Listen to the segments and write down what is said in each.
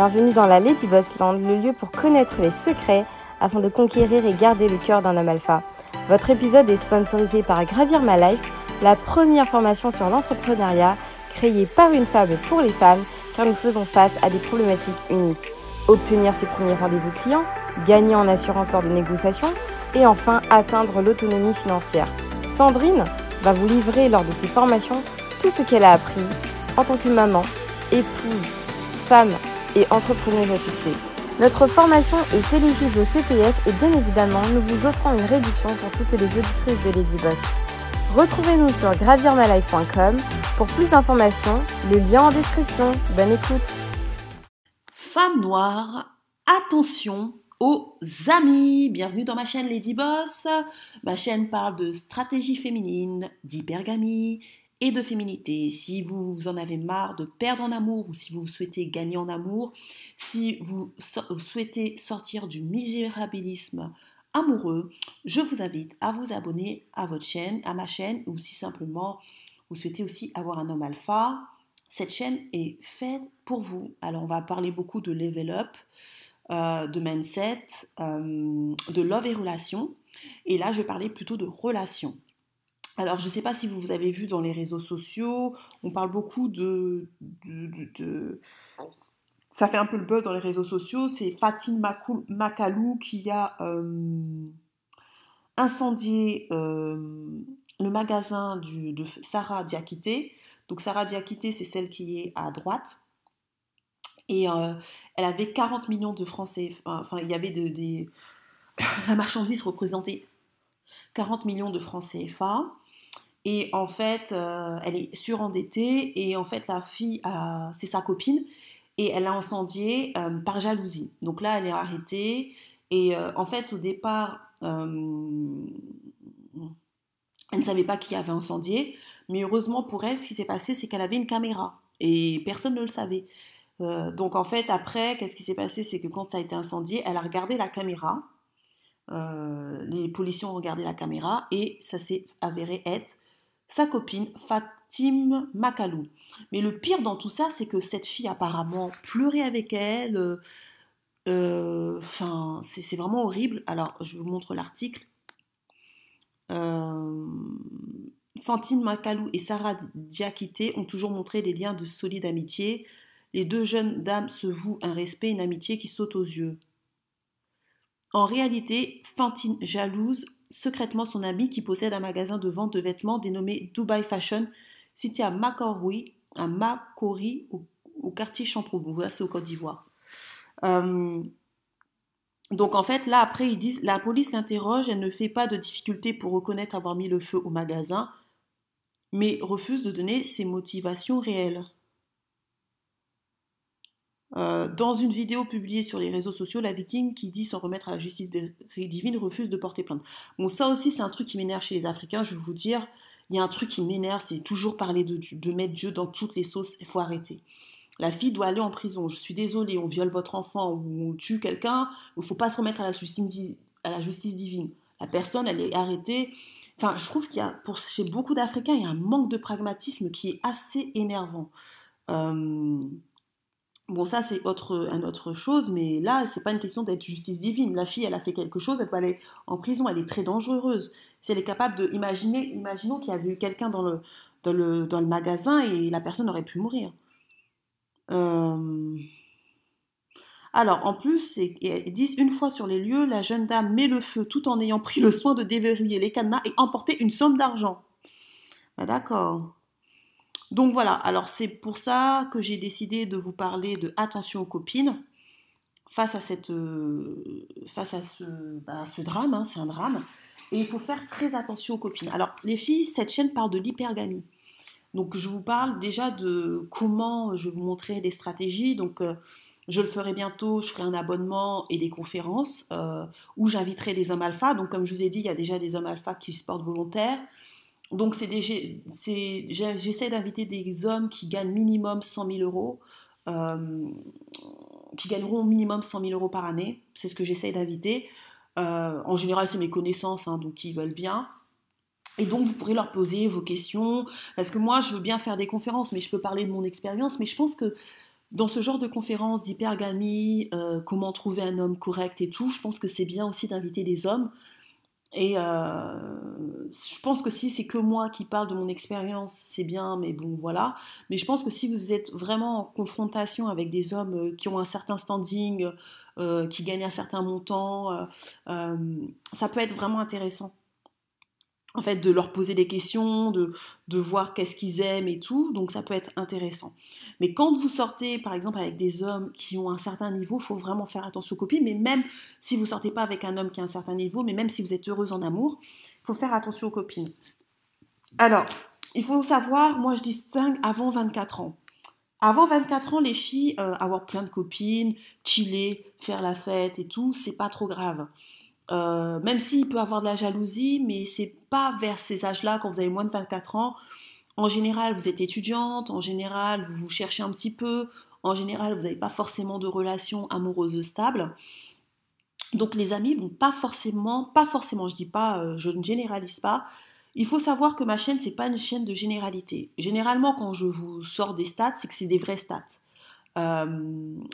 Bienvenue dans la Lady Boss Land, le lieu pour connaître les secrets afin de conquérir et garder le cœur d'un homme alpha. Votre épisode est sponsorisé par Gravir My Life, la première formation sur l'entrepreneuriat créée par une femme pour les femmes car nous faisons face à des problématiques uniques. Obtenir ses premiers rendez-vous clients, gagner en assurance lors de négociations et enfin atteindre l'autonomie financière. Sandrine va vous livrer lors de ses formations tout ce qu'elle a appris en tant que maman, épouse, femme et entrepreneuse à. Notre formation est éligible au CPF et bien évidemment, nous vous offrons une réduction pour toutes les auditrices de Lady Boss. Retrouvez-nous sur gravirmalife.com pour plus d'informations, le lien en description. Bonne écoute. Femme noire, attention aux amis. Bienvenue dans ma chaîne Lady Boss. Ma chaîne parle de stratégie féminine, d'hypergamie, et de féminité. Si vous en avez marre de perdre en amour ou si vous souhaitez gagner en amour, si vous souhaitez sortir du misérabilisme amoureux, je vous invite à vous abonner à votre chaîne, à ma chaîne, ou si simplement vous souhaitez aussi avoir un homme alpha, cette chaîne est faite pour vous. Alors on va parler beaucoup de level up, euh, de mindset, euh, de love et relations. Et là, je vais parler plutôt de relations. Alors, je ne sais pas si vous avez vu dans les réseaux sociaux, on parle beaucoup de, Ça fait un peu le buzz dans les réseaux sociaux, c'est Fatine Makalou qui a euh, incendié euh, le magasin de Sarah Diakité. Donc, Sarah Diakité, c'est celle qui est à droite. Et euh, elle avait 40 millions de Français. Enfin, il y avait des. La marchandise représentait 40 millions de francs CFA. Et en fait, euh, elle est surendettée et en fait, la fille, c'est sa copine et elle a incendié euh, par jalousie. Donc là, elle est arrêtée et euh, en fait, au départ, elle ne savait pas qui avait incendié, mais heureusement pour elle, ce qui s'est passé, c'est qu'elle avait une caméra et personne ne le savait. donc en fait, après, qu'est-ce qui s'est passé C'est que quand ça a été incendié, elle a regardé la caméra. les policiers ont regardé la caméra et ça s'est avéré être sa copine Fatim Makalou. Mais le pire dans tout ça, c'est que cette fille apparemment pleurait avec elle. Euh, euh, enfin, c'est vraiment horrible. Alors, je vous montre l'article. Euh, Fantine Makalou et Sarah Diakité ont toujours montré des liens de solide amitié. Les deux jeunes dames se vouent un respect une amitié qui saute aux yeux. En réalité, Fantine jalouse secrètement son ami qui possède un magasin de vente de vêtements dénommé Dubai Fashion, situé à Makori, à Makori, au, quartier Champroux. Voilà, c'est au Côte d'Ivoire. Euh, donc en fait, là après, ils disent, la police l'interroge, elle ne fait pas de difficulté pour reconnaître avoir mis le feu au magasin, mais refuse de donner ses motivations réelles. Euh, dans une vidéo publiée sur les réseaux sociaux, la victime qui dit s'en remettre à la justice divine refuse de porter plainte. Bon, ça aussi, c'est un truc qui m'énerve chez les Africains, je vais vous dire. Il y a un truc qui m'énerve, c'est toujours parler de, de mettre Dieu dans toutes les sauces. Il faut arrêter. La fille doit aller en prison. Je suis désolée, on viole votre enfant ou on tue quelqu'un. Il ne faut pas se remettre à la, justice, divine. La personne, elle est arrêtée. Enfin, je trouve qu'il y a, pour, chez beaucoup d'Africains, il y a un manque de pragmatisme qui est assez énervant. Euh, Bon, ça, c'est autre, une autre chose, mais là, c'est pas une question d'être justice divine. La fille, elle a fait quelque chose, elle peut aller en prison, elle est très dangereuse. Si elle est capable de. Imaginer, imaginons qu'il y avait eu quelqu'un dans le, dans, le, magasin et la personne aurait pu mourir. Euh, alors, en plus, ils disent une fois sur les lieux, la jeune dame met le feu tout en ayant pris le soin de déverrouiller les cadenas et emporter une somme d'argent. Ah, d'accord. Donc voilà, alors c'est pour ça que j'ai décidé de vous parler de attention aux copines face à, euh, bah, ce drame, hein, c'est un drame, et il faut faire très attention aux copines. Alors les filles, cette chaîne parle de l'hypergamie. Donc je vous parle déjà de comment je vais vous montrer des stratégies. Donc euh, je le ferai bientôt, je ferai un abonnement et des conférences euh, où j'inviterai des hommes alpha. Donc comme je vous ai dit, il y a déjà des hommes alpha qui se portent volontaires. Donc, j'essaie d'inviter des hommes qui gagnent minimum 100 000 euros, euh, qui gagneront minimum 100 000 euros par année. C'est ce que j'essaie d'inviter. Euh, en général, c'est mes connaissances, hein, donc ils veulent bien. Et donc, vous pourrez leur poser vos questions. Parce que moi, je veux bien faire des conférences, mais je peux parler de mon expérience. Mais je pense que dans ce genre de conférences d'hypergamie, euh, comment trouver un homme correct et tout, je pense que c'est bien aussi d'inviter des hommes. Et euh, je pense que si c'est que moi qui parle de mon expérience, c'est bien, mais bon, voilà. Mais je pense que si vous êtes vraiment en confrontation avec des hommes euh, qui ont un certain standing, qui gagnent un certain montant, ça peut être vraiment intéressant en fait, de leur poser des questions, de, de voir qu'est-ce qu'ils aiment et tout, donc ça peut être intéressant. Mais quand vous sortez, par exemple, avec des hommes qui ont un certain niveau, il faut vraiment faire attention aux copines, mais même si vous sortez pas avec un homme qui a un certain niveau, mais même si vous êtes heureuse en amour, il faut faire attention aux copines. Alors, il faut savoir, moi je distingue avant 24 ans. Avant 24 ans, les filles, euh, avoir plein de copines, chiller, faire la fête et tout, c'est pas trop grave. Euh, même s'il peut avoir de la jalousie, mais c'est pas vers ces âges-là, quand vous avez moins de 24 ans. En général, vous êtes étudiante, en général, vous vous cherchez un petit peu, en général, vous n'avez pas forcément de relations amoureuses stables. Donc les amis vont pas forcément, pas forcément, je dis pas, euh, je ne généralise pas. Il faut savoir que ma chaîne, c'est pas une chaîne de généralité. Généralement, quand je vous sors des stats, c'est que c'est des vrais stats. Euh,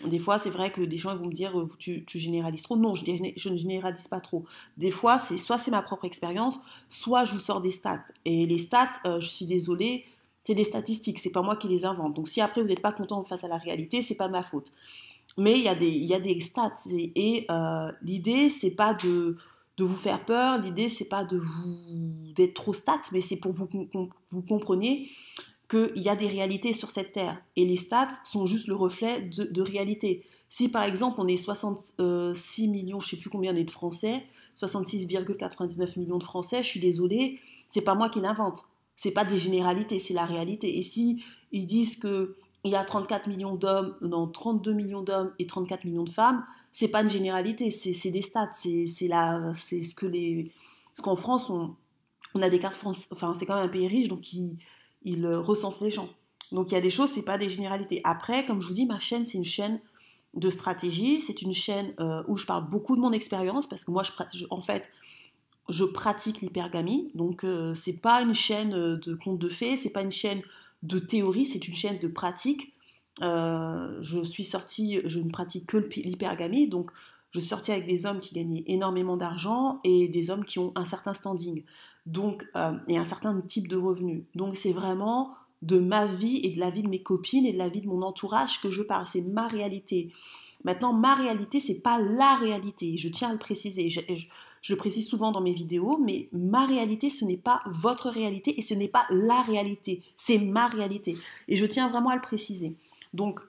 des fois, c'est vrai que des gens vont me dire euh, tu, généralises trop. Non, je, ne généralise pas trop. Des fois, c'est soit c'est ma propre expérience, soit je vous sors des stats. Et les stats, euh, je suis désolée, c'est des statistiques, c'est pas moi qui les invente. Donc si après vous n'êtes pas content face à la réalité, c'est pas ma faute. Mais il y, a des, stats et, l'idée c'est pas de, de vous faire peur, l'idée c'est pas de vous d'être trop stats, mais c'est pour vous vous compreniez qu'il y a des réalités sur cette terre. Et les stats sont juste le reflet de, réalité. Si par exemple on est 66 millions, je sais plus combien on est de Français, 66,99 millions de Français, je suis désolée, c'est pas moi qui l'invente. C'est pas des généralités, c'est la réalité. Et si ils disent que il y a 34 millions d'hommes, non 32 millions d'hommes et 34 millions de femmes, c'est pas une généralité, c'est des stats, c'est ce que les, ce qu'en France on, on a des cartes France, enfin c'est quand même un pays riche donc ils il euh, recense les gens. Donc il y a des choses, c'est pas des généralités. Après, comme je vous dis, ma chaîne, c'est une chaîne de stratégie, c'est une chaîne euh, où je parle beaucoup de mon expérience, parce que moi, en fait, je pratique l'hypergamie, donc euh, c'est pas une chaîne de contes de fées, c'est pas une chaîne de théorie, c'est une chaîne de pratique. je suis sortie, je ne pratique que l'hypergamie, donc je suis sortie avec des hommes qui gagnaient énormément d'argent et des hommes qui ont un certain standing donc, euh, et un certain type de revenus. Donc c'est vraiment de ma vie et de la vie de mes copines et de la vie de mon entourage que je parle. C'est ma réalité. Maintenant, ma réalité, c'est pas la réalité. Je tiens à le préciser. Je, le précise souvent dans mes vidéos, mais ma réalité, ce n'est pas votre réalité et ce n'est pas la réalité. C'est ma réalité. Et je tiens vraiment à le préciser. Donc,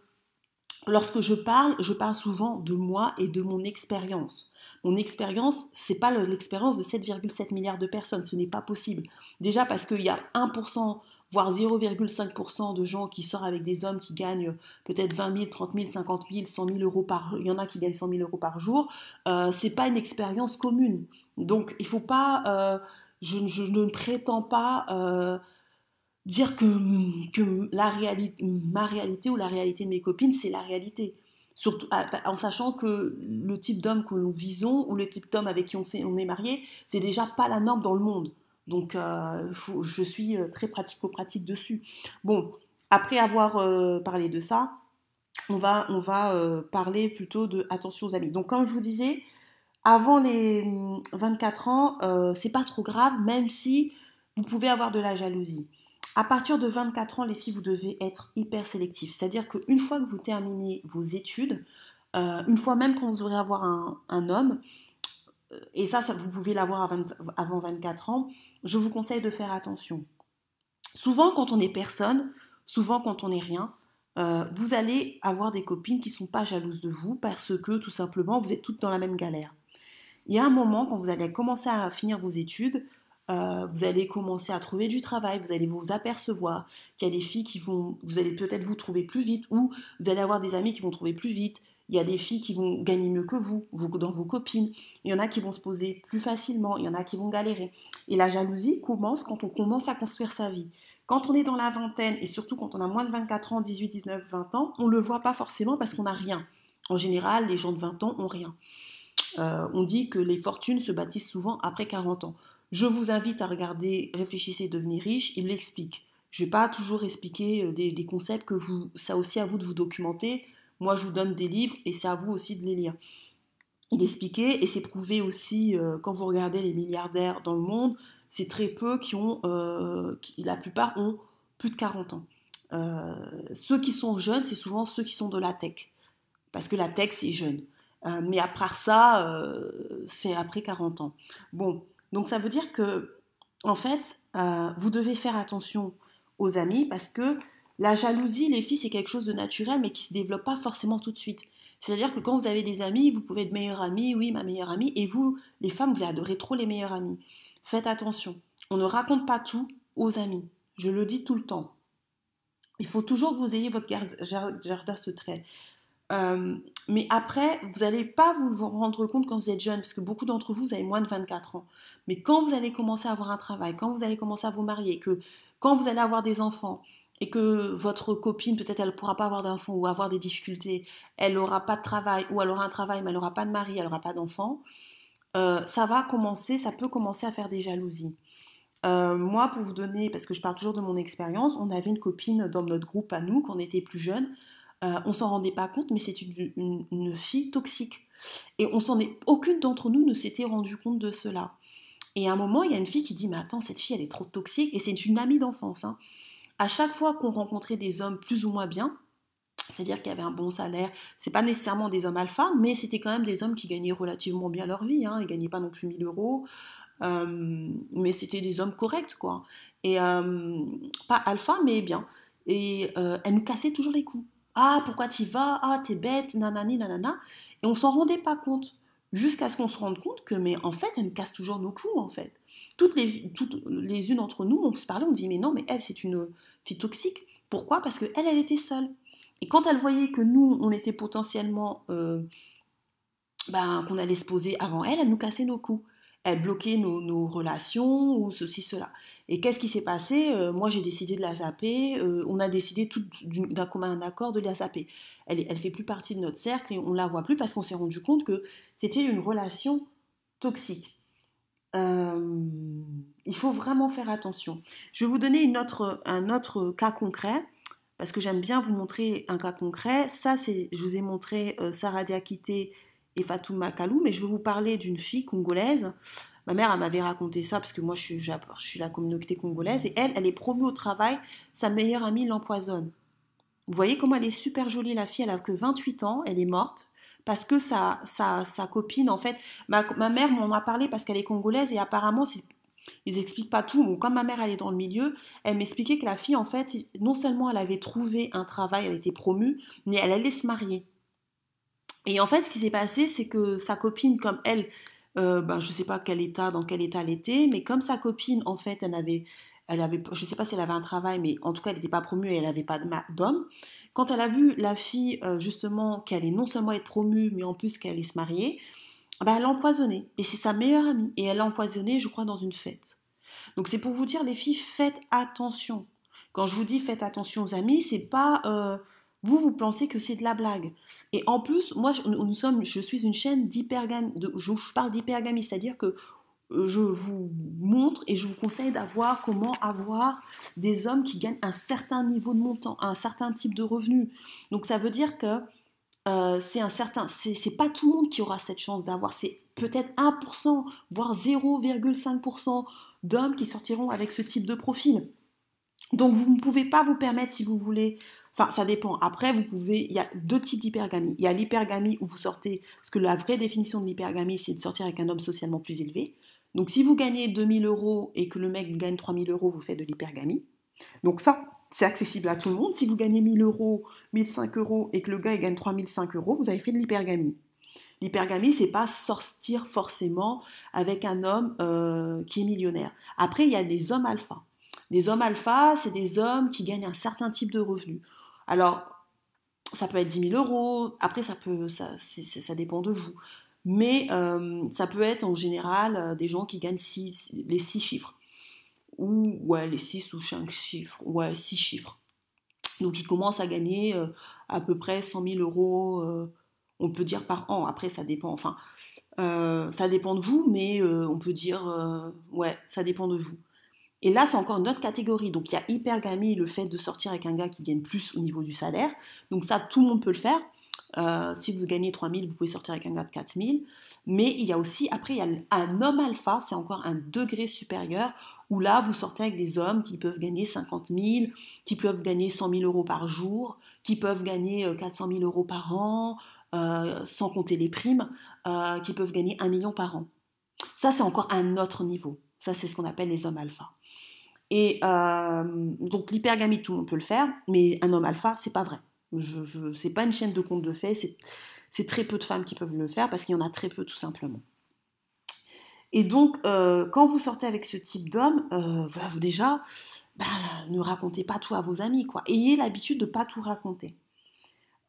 lorsque je parle, je parle souvent de moi et de mon expérience. Mon expérience, c'est pas l'expérience de 7,7 milliards de personnes, ce n'est pas possible. Déjà parce qu'il y a 1%, voire 0,5% de gens qui sortent avec des hommes qui gagnent peut-être 20 000, 30 000, 50 000, 100 000 euros par il y en a qui gagnent 100 000 euros par jour. Euh, c'est pas une expérience commune. Donc il faut pas, euh, je, ne prétends pas euh, dire que, que la réalité, ma réalité ou la réalité de mes copines, c'est la réalité. Surtout, ah, bah, en sachant que le type d'homme que nous visons ou le type d'homme avec qui on, est, on est marié, c'est déjà pas la norme dans le monde. Donc, euh, je suis euh, très pratico-pratique dessus. Bon, après avoir euh, parlé de ça, on va, on va parler plutôt de attention aux amis. Donc, comme je vous disais, avant les 24 hum, ans, c'est pas trop grave, même si vous pouvez avoir de la jalousie. À partir de 24 ans, les filles, vous devez être hyper sélectif. C'est-à-dire qu'une fois que vous terminez vos études, euh, une fois même vous aurez avoir un, homme, euh, et ça, vous pouvez l'avoir avant 24 ans, je vous conseille de faire attention. Souvent, quand on est personne, souvent quand on n'est rien, euh, vous allez avoir des copines qui ne sont pas jalouses de vous parce que tout simplement, vous êtes toutes dans la même galère. Il y a un moment, quand vous allez commencer à finir vos études, euh, vous allez commencer à trouver du travail, vous allez vous apercevoir qu'il y a des filles qui vont, vous allez peut-être vous trouver plus vite, ou vous allez avoir des amis qui vont trouver plus vite. Il y a des filles qui vont gagner mieux que vous, dans vos copines. Il y en a qui vont se poser plus facilement, il y en a qui vont galérer. Et la jalousie commence quand on commence à construire sa vie. Quand on est dans la vingtaine, et surtout quand on a moins de 24 ans, 18, 19, 20 ans, on ne le voit pas forcément parce qu'on n'a rien. En général, les gens de 20 ans ont rien. Euh, on dit que les fortunes se bâtissent souvent après 40 ans. Je vous invite à regarder Réfléchissez, devenir riche. Il l'explique. Je vais pas toujours expliquer des, concepts que vous, ça aussi à vous de vous documenter. Moi, je vous donne des livres et c'est à vous aussi de les lire. D'expliquer, et c'est prouvé aussi quand vous regardez les milliardaires dans le monde, c'est très peu qui ont, la plupart ont plus de 40 ans. ceux qui sont jeunes, c'est souvent ceux qui sont de la tech, parce que la tech, c'est jeune. mais à part ça, c'est après 40 ans. Bon, donc ça veut dire que, en fait, euh, vous devez faire attention aux amis parce que la jalousie, les filles, c'est quelque chose de naturel mais qui ne se développe pas forcément tout de suite. C'est-à-dire que quand vous avez des amis, vous pouvez être meilleure amie, oui, ma meilleure amie, et vous, les femmes, vous adorez trop les meilleures amies. Faites attention. On ne raconte pas tout aux amis. Je le dis tout le temps. Il faut toujours que vous ayez votre jardin secret. Euh, mais après, vous n'allez pas vous rendre compte quand vous êtes jeune, parce que beaucoup d'entre vous, vous avez moins de 24 ans. Mais quand vous allez commencer à avoir un travail, quand vous allez commencer à vous marier, que quand vous allez avoir des enfants, et que votre copine, peut-être, elle ne pourra pas avoir d'enfants ou avoir des difficultés, elle n'aura pas de travail, ou elle aura un travail, mais elle n'aura pas de mari, elle n'aura pas d'enfants, euh, ça va commencer, ça peut commencer à faire des jalousies. Euh, moi, pour vous donner, parce que je parle toujours de mon expérience, on avait une copine dans notre groupe à nous, quand on était plus jeune, euh, on s'en rendait pas compte, mais c'est une, fille toxique. Et on s'en est, aucune d'entre nous ne s'était rendu compte de cela. Et à un moment, il y a une fille qui dit, mais attends, cette fille, elle est trop toxique. Et c'est une amie d'enfance. Hein. À chaque fois qu'on rencontrait des hommes plus ou moins bien, c'est-à-dire qu'il y avait un bon salaire, c'est pas nécessairement des hommes alpha, mais c'était quand même des hommes qui gagnaient relativement bien leur vie. Hein. Ils gagnaient pas non plus 1000 euros. Euh, mais c'était des hommes corrects, quoi. Et euh, pas alpha, mais bien. Et elle nous cassait toujours les coups. Ah, pourquoi tu vas? Ah, t'es bête, nanani, nanana. Et on s'en rendait pas compte. Jusqu'à ce qu'on se rende compte que, mais en fait, elle nous casse toujours nos coups, en fait. Toutes les, toutes les unes entre nous, on se parlait, on dit, mais non, mais elle, c'est une fille toxique. Pourquoi? Parce qu'elle, elle était seule. Et quand elle voyait que nous, on était potentiellement. Euh, ben, qu'on allait se poser avant elle, elle nous cassait nos coups elle bloquait nos, relations ou ceci, cela. Et qu'est-ce qui s'est passé? Euh, Moi, j'ai décidé de la zapper. Euh, on a décidé tout d'un commun accord de la zapper. Elle ne fait plus partie de notre cercle et on la voit plus parce qu'on s'est rendu compte que c'était une relation toxique. Euh, il faut vraiment faire attention. Je vais vous donner un autre cas concret parce que j'aime bien vous montrer un cas concret. Ça, c'est, je vous ai montré Sarah Diakité et Fatouma Kalou, mais je vais vous parler d'une fille congolaise. Ma mère, elle m'avait raconté ça parce que moi, je suis, la communauté congolaise et elle, elle est promue au travail. Sa meilleure amie l'empoisonne. Vous voyez comment elle est super jolie, la fille. Elle a que 28 ans, elle est morte parce que sa, copine, en fait, ma, mère m'en a parlé parce qu'elle est congolaise et apparemment, ils n'expliquent pas tout. Bon, comme ma mère, elle est dans le milieu, elle m'expliquait que la fille, en fait, non seulement elle avait trouvé un travail, elle était promue, mais elle allait se marier. Et en fait, ce qui s'est passé, c'est que sa copine, comme elle, euh, ben, je ne sais pas quel état, dans quel état elle était, mais comme sa copine, en fait, elle avait, elle avait, je ne sais pas si elle avait un travail, mais en tout cas, elle n'était pas promue et elle n'avait pas d'homme. Quand elle a vu la fille, euh, justement, qu'elle allait non seulement être promue, mais en plus qu'elle allait se marier, ben, elle l'a empoisonnée. Et c'est sa meilleure amie. Et elle l'a empoisonnée, je crois, dans une fête. Donc c'est pour vous dire, les filles, faites attention. Quand je vous dis faites attention aux amis, c'est pas... Euh, vous, vous pensez que c'est de la blague. Et en plus, moi, nous sommes, je suis une chaîne d'hypergamie. Je parle d'hypergamie, c'est-à-dire que euh, je vous montre et je vous conseille d'avoir comment avoir des hommes qui gagnent un certain niveau de montant, un certain type de revenu. Donc ça veut dire que euh, c'est un certain, c'est pas tout le monde qui aura cette chance d'avoir, c'est peut-être 1%, voire 0,5% d'hommes qui sortiront avec ce type de profil. Donc vous ne pouvez pas vous permettre, si vous voulez, Enfin, ça dépend. Après, vous pouvez. Il y a deux types d'hypergamie. Il y a l'hypergamie où vous sortez. Parce que la vraie définition de l'hypergamie, c'est de sortir avec un homme socialement plus élevé. Donc, si vous gagnez 2000 euros et que le mec gagne 3000 euros, vous faites de l'hypergamie. Donc, ça, c'est accessible à tout le monde. Si vous gagnez 1000 euros, 1005 euros et que le gars il gagne 3005 euros, vous avez fait de l'hypergamie. L'hypergamie, c'est pas sortir forcément avec un homme euh, qui est millionnaire. Après, il y a des hommes alpha. Les hommes alpha, c'est des hommes qui gagnent un certain type de revenus. Alors, ça peut être 10 000 euros, après ça, peut, ça, ça dépend de vous. Mais euh, ça peut être en général euh, des gens qui gagnent les 6 chiffres. Ou ouais, les 6 ou 5 chiffres. Ouais, 6 chiffres. Donc ils commencent à gagner euh, à peu près 100 000 euros, on peut dire par an. Après, ça dépend. Enfin, ça dépend de vous, mais on peut dire, ouais, ça dépend de vous. Et là, c'est encore une autre catégorie. Donc, il y a hypergamie, le fait de sortir avec un gars qui gagne plus au niveau du salaire. Donc, ça, tout le monde peut le faire. Euh, si vous gagnez 3000, vous pouvez sortir avec un gars de 4000. Mais il y a aussi, après, il y a un homme alpha, c'est encore un degré supérieur, où là, vous sortez avec des hommes qui peuvent gagner 50 000, qui peuvent gagner 100 000 euros par jour, qui peuvent gagner 400 euh, 000 euros par an, euh, sans compter les primes, qui peuvent gagner 1 million par an. Ça, c'est encore un autre niveau. Ça, c'est ce qu'on appelle les hommes alpha. Et donc l'hypergamie, tout le monde peut le faire, mais un homme alpha, c'est pas vrai. Je, je c'est pas une chaîne de compte de fait, c'est très peu de femmes qui peuvent le faire parce qu'il y en a très peu tout simplement. Et donc, euh, quand vous sortez avec ce type d'homme, euh, déjà, bah, ne racontez pas tout à vos amis. Ayez l'habitude de pas tout raconter.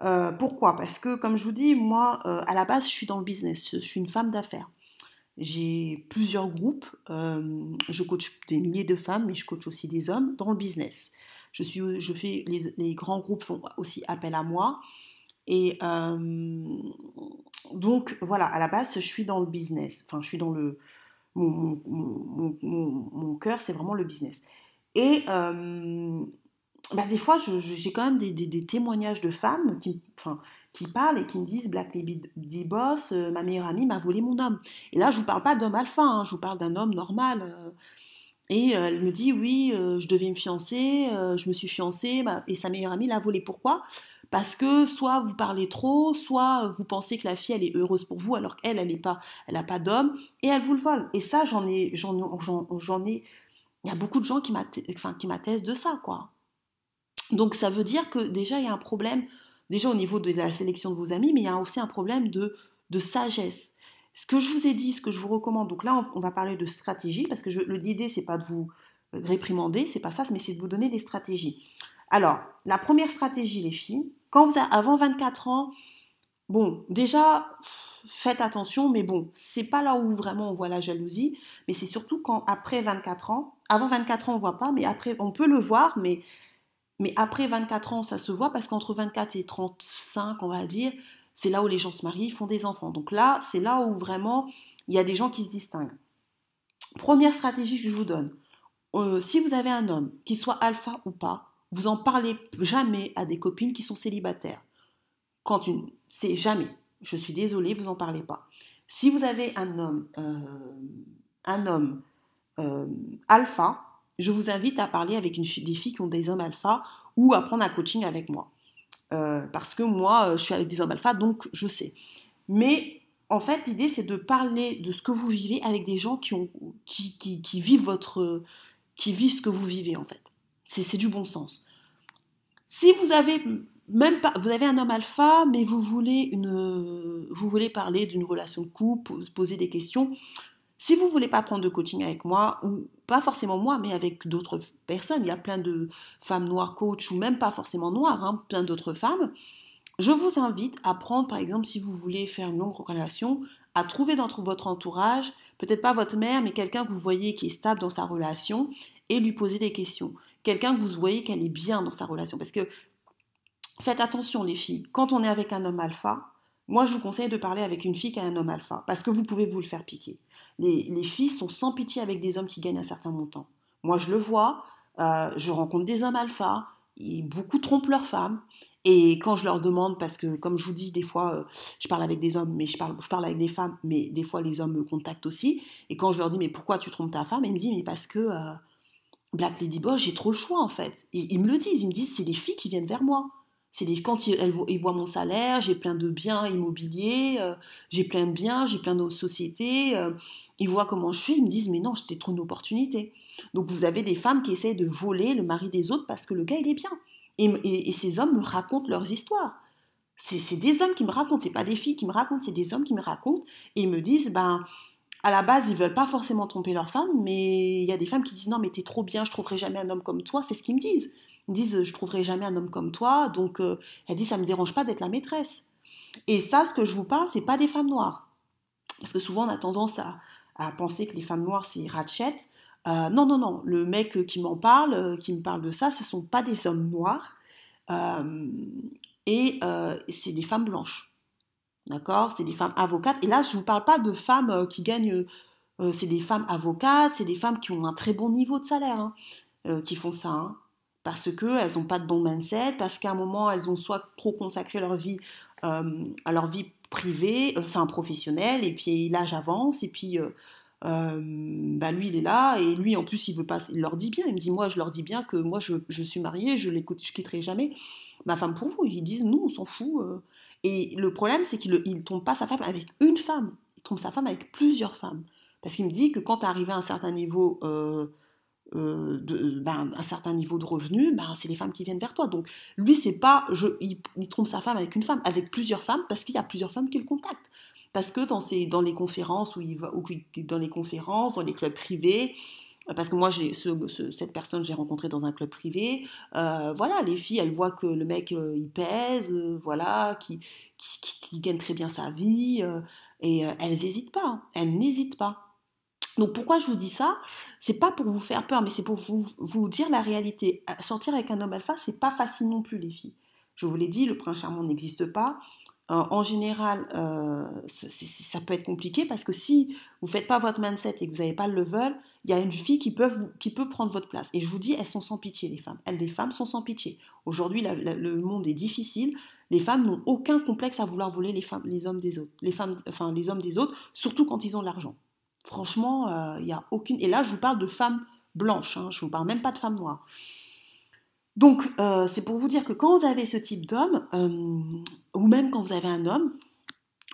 Euh, pourquoi? Parce que, comme je vous dis, moi, à la base, je suis dans le business. Je suis une femme d'affaires. J'ai plusieurs groupes. je coach des milliers de femmes, mais je coach aussi des hommes dans le business. Je, suis, je fais, les, grands groupes font aussi appel à moi. Et euh, donc, voilà, à la base, je suis dans le business. Enfin, je suis dans le. Mon, cœur, c'est vraiment le business. Et euh, bah, des fois, j'ai quand même des, témoignages de femmes qui, qui parlent et qui me disent Black Lady Boss, euh, ma meilleure amie m'a volé mon homme. Et là, je ne vous parle pas d'homme alpha, hein, je vous parle d'un homme normal. Et euh, elle me dit oui, euh, je devais me fiancer, euh, je me suis fiancée, bah, et sa meilleure amie l'a volé. Pourquoi? Parce que soit vous parlez trop, soit vous pensez que la fille elle est heureuse pour vous, alors qu'elle elle n'a pas, elle pas d'homme, et elle vous le vole. Et ça j'en ai, j'en, ai, il y a beaucoup de gens qui m'attestent de ça quoi. Donc ça veut dire que déjà il y a un problème, déjà au niveau de la sélection de vos amis, mais il y a aussi un problème de, de sagesse. Ce que je vous ai dit, ce que je vous recommande, donc là on, va parler de stratégie, parce que l'idée c'est pas de vous réprimander, c'est pas ça, mais c'est de vous donner des stratégies. Alors, la première stratégie, les filles, quand vous avez avant 24 ans, bon, déjà, faites attention, mais bon, c'est pas là où vraiment on voit la jalousie, mais c'est surtout quand après 24 ans, avant 24 ans on voit pas, mais après on peut le voir, mais mais après 24 ans, ça se voit parce qu'entre 24 et 35, on va dire, c'est là où les gens se marient, font des enfants. Donc là, c'est là où vraiment il y a des gens qui se distinguent. Première stratégie que je vous donne. Euh, si vous avez un homme, qui soit alpha ou pas, vous en parlez jamais à des copines qui sont célibataires. Quand une, c'est jamais. Je suis désolée, vous en parlez pas. Si vous avez un homme, euh, un homme euh, alpha, je vous invite à parler avec des filles qui ont des hommes alpha ou à prendre un coaching avec moi. Euh, parce que moi, euh, je suis avec des hommes alpha, donc je sais. Mais en fait, l'idée, c'est de parler de ce que vous vivez avec des gens qui, vivent ce que vous vivez, en fait. C'est du bon sens. Si vous avez même pas, vous avez un homme alpha, mais vous voulez, vous voulez parler d'une relation de couple, poser des questions, si vous voulez pas prendre de coaching avec moi, ou pas forcément moi, mais avec d'autres personnes, il y a plein de femmes noires coach, ou même pas forcément noires, hein, plein d'autres femmes, je vous invite à prendre, par exemple, si vous voulez faire une longue relation, à trouver dans votre entourage, peut-être pas votre mère, mais quelqu'un que vous voyez qui est stable dans sa relation, et lui poser des questions. Quelqu'un que vous voyez qu'elle est bien dans sa relation. Parce que faites attention les filles, quand on est avec un homme alpha, moi je vous conseille de parler avec une fille qui a un homme alpha, parce que vous pouvez vous le faire piquer les, filles sont sans pitié avec des hommes qui gagnent un certain montant. Moi, je le vois, euh, je rencontre des hommes alpha, et beaucoup trompent leurs femmes. Et quand je leur demande, parce que comme je vous dis, des fois, euh, je parle avec des hommes, mais je parle, je parle avec des femmes, mais des fois les hommes me contactent aussi. Et quand je leur dis, mais pourquoi tu trompes ta femme Ils me disent, mais parce que euh, Black Lady Boss, j'ai trop le choix en fait. Et ils me le disent, ils me disent, c'est les filles qui viennent vers moi. C'est quand ils, voient mon salaire, j'ai plein de biens immobiliers, euh, j'ai plein de biens, j'ai plein de sociétés. Euh, ils voient comment je suis, ils me disent mais non, j'étais trop une opportunité. Donc vous avez des femmes qui essayent de voler le mari des autres parce que le gars il est bien. Et, ces hommes me racontent leurs histoires. C'est des hommes qui me racontent, c'est pas des filles qui me racontent, c'est des hommes qui me racontent et ils me disent ben à la base, ils veulent pas forcément tromper leur femme, mais il y a des femmes qui disent non, mais t'es trop bien, je trouverai jamais un homme comme toi, c'est ce qu'ils me disent. Disent je trouverai jamais un homme comme toi, donc euh, elle dit ça me dérange pas d'être la maîtresse. Et ça, ce que je vous parle, c'est pas des femmes noires, parce que souvent on a tendance à, penser que les femmes noires c'est ratchet. Euh, non, non, non. Le mec qui m'en parle, euh, qui me parle de ça, ce sont pas des hommes noirs, et c'est des femmes blanches. D'accord? C'est des femmes avocates. Et là, je ne vous parle pas de femmes qui gagnent Euh, c'est des femmes avocates, c'est des femmes qui ont un très bon niveau de salaire hein, euh, qui font ça. Hein. Parce qu'elles n'ont pas de bon mindset, parce qu'à un moment, elles ont soit trop consacré leur vie euh, à leur vie privée, enfin professionnelle, et puis l'âge avance, et puis bah lui il est là, et lui en plus il veut pas, il leur dit bien, il me dit moi je leur dis bien que moi je, suis mariée, je l'écoute, je quitterai jamais ma femme pour vous, ils disent nous on s'en fout. Et le problème c'est qu'il ne tombe pas sa femme avec une femme, il trompe sa femme avec plusieurs femmes. Parce qu'il me dit que quand tu arrivé à un certain niveau, euh, euh, ben, un certain niveau de revenu, ben, c'est les femmes qui viennent vers toi. Donc lui, c'est pas, je, il, trompe sa femme avec une femme, avec plusieurs femmes, parce qu'il y a plusieurs femmes qui le contactent. Parce que dans, les conférences dans les clubs privés, parce que moi, j'ai ce, cette personne, j'ai rencontré dans un club privé. Euh, voilà, les filles, elles voient que le mec, il pèse, voilà, qui, gagne très bien sa vie, et elles n'hésitent pas. Hein. Elles n'hésitent pas. Donc pourquoi je vous dis ça? C'est pas pour vous faire peur, mais c'est pour vous, dire la réalité. Euh, sortir avec un homme alpha, c'est pas facile non plus, les filles. Je vous l'ai dit, le prince charmant n'existe pas. Euh, en général, euh, ça peut être compliqué parce que si vous faites pas votre mindset et que vous n'avez pas le level, il y a une fille qui peut, prendre votre place. Et je vous dis, elles sont sans pitié, les femmes. Elles, les femmes, sont sans pitié. Aujourd'hui, le monde est difficile. Les femmes n'ont aucun complexe à vouloir voler les hommes des autres. Les femmes, enfin, les hommes des autres, surtout quand ils ont de l'argent. Franchement, il euh, n'y a aucune. Et là, je vous parle de femmes blanches, hein, je ne vous parle même pas de femmes noires. Donc, euh, c'est pour vous dire que quand vous avez ce type d'homme, euh, ou même quand vous avez un homme,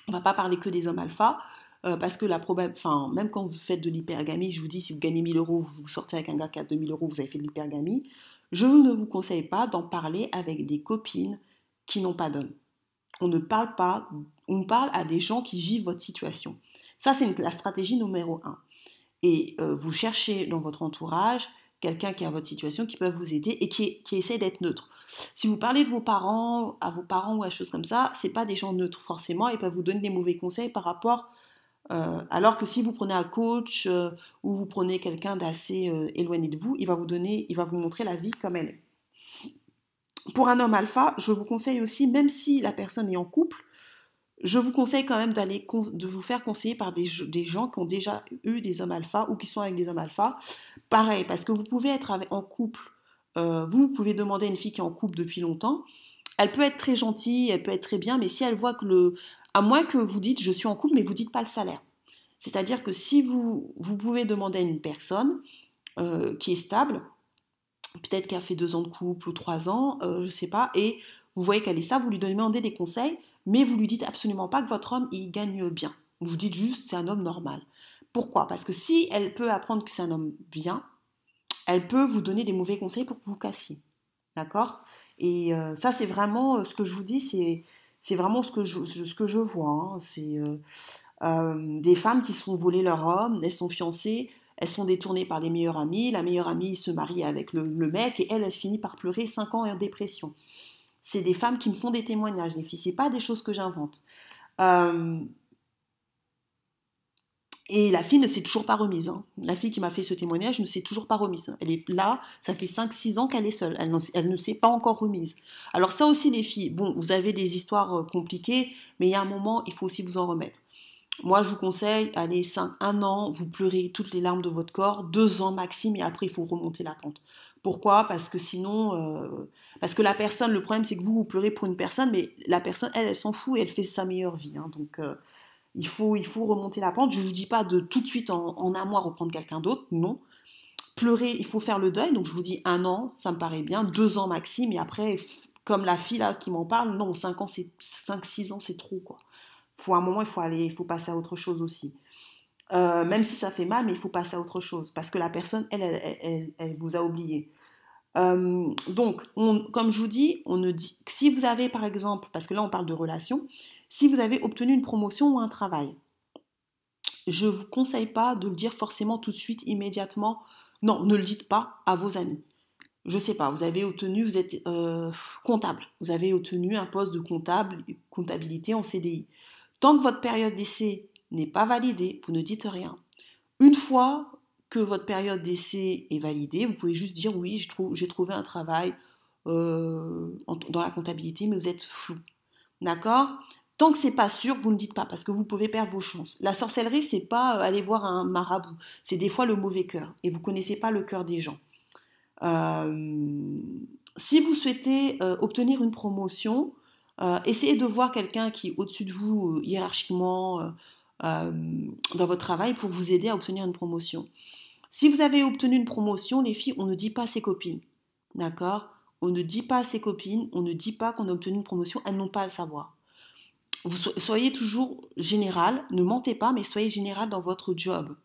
on ne va pas parler que des hommes alpha, parce que la enfin, même quand vous faites de l'hypergamie, je vous dis, si vous gagnez 1000 euros, vous sortez avec un gars qui a 2000 euros, vous avez fait de l'hypergamie, je ne vous conseille pas d'en parler avec des copines qui n'ont pas d'homme. On ne parle pas, on parle à des gens qui vivent votre situation. Ça, c'est la stratégie numéro un. Et euh, vous cherchez dans votre entourage quelqu'un qui a votre situation, qui peut vous aider et qui, qui essaie d'être neutre. Si vous parlez de vos parents, à vos parents ou à choses comme ça, c'est pas des gens neutres forcément, ils peuvent vous donner des mauvais conseils par rapport. Euh, alors que si vous prenez un coach euh, ou vous prenez quelqu'un d'assez éloigné de vous, il va vous donner, il va vous montrer la vie comme elle est. Pour un homme alpha, je vous conseille aussi, même si la personne est en couple, je vous conseille quand même d'aller de vous faire conseiller par des, gens qui ont déjà eu des hommes alpha ou qui sont avec des hommes alpha. Pareil, parce que vous pouvez être en couple, euh, vous pouvez demander à une fille qui est en couple depuis longtemps. Elle peut être très gentille, elle peut être très bien, mais si elle voit que le. À moins que vous dites je suis en couple, mais vous dites pas le salaire. C'est-à-dire que si vous, vous pouvez demander à une personne euh, qui est stable, peut-être qu'elle a fait deux ans de couple ou trois ans, euh, je ne sais pas, et vous voyez qu'elle est stable, vous lui demandez des conseils, mais vous lui dites absolument pas que votre homme il gagne bien. Vous dites juste c'est un homme normal. Pourquoi? Parce que si elle peut apprendre que c'est un homme bien, elle peut vous donner des mauvais conseils pour que vous cassiez. D'accord? Et euh, ça, c'est vraiment euh, ce que je vous dis, c'est, vraiment ce que je, ce que je vois. Hein. C'est euh, des femmes qui se font voler leur homme, elles sont fiancées, elles sont détournées par les meilleures amies, la meilleure amie se marie avec le, le mec et elle, elle finit par pleurer 5 ans en dépression c'est des femmes qui me font des témoignages, les filles, c'est pas des choses que j'invente. Euh, et la fille ne s'est toujours pas remise. Hein. La fille qui m'a fait ce témoignage ne s'est toujours pas remise. Elle est là, ça fait 5-6 ans qu'elle est seule. Elle, ne s'est pas encore remise. Alors ça aussi les filles, bon, vous avez des histoires euh, compliquées, mais il y a un moment, il faut aussi vous en remettre. Moi, je vous conseille, allez, 5, un an, vous pleurez toutes les larmes de votre corps, deux ans maximum, et après, il faut remonter la pente. Pourquoi? Parce que sinon, euh, parce que la personne, le problème c'est que vous, vous pleurez pour une personne, mais la personne, elle, elle s'en fout et elle fait sa meilleure vie. Hein. donc, euh, il, faut, il faut remonter la pente. Je ne vous dis pas de tout de suite en, un mois reprendre quelqu'un d'autre, non. Pleurer, il faut faire le deuil. Donc, je vous dis un an, ça me paraît bien, deux ans maximum, et après, comme la fille là qui m'en parle, non, cinq ans, c'est cinq, six ans, c'est trop quoi. Faut un moment, il faut aller, il faut passer à autre chose aussi. Euh, même si ça fait mal, mais il faut passer à autre chose parce que la personne, elle, elle, elle, vous a oublié. Euh, donc, comme je vous dis, on ne dit si vous avez par exemple, parce que là on parle de relation, si vous avez obtenu une promotion ou un travail, je ne vous conseille pas de le dire forcément tout de suite, immédiatement. Non, ne le dites pas à vos amis. Je ne sais pas, vous avez obtenu, vous êtes euh, comptable, vous avez obtenu un poste de comptable, comptabilité en CDI. Tant que votre période d'essai n'est pas validée, vous ne dites rien. Une fois votre période d'essai est validée, vous pouvez juste dire oui, j'ai trouvé un travail euh, dans la comptabilité, mais vous êtes flou. D'accord? Tant que c'est pas sûr, vous ne dites pas parce que vous pouvez perdre vos chances. La sorcellerie, c'est pas euh, aller voir un marabout, c'est des fois le mauvais cœur et vous connaissez pas le cœur des gens. Euh, si vous souhaitez obtenir une promotion, essayez de voir quelqu'un qui est au-dessus de vous hiérarchiquement dans votre travail pour vous aider à obtenir une promotion. Si vous avez obtenu une promotion, les filles, on ne dit pas à ses copines. D'accord? On ne dit pas à ses copines, on ne dit pas qu'on a obtenu une promotion, elles n'ont pas à le savoir soyez toujours général, ne mentez pas, mais soyez général dans votre job.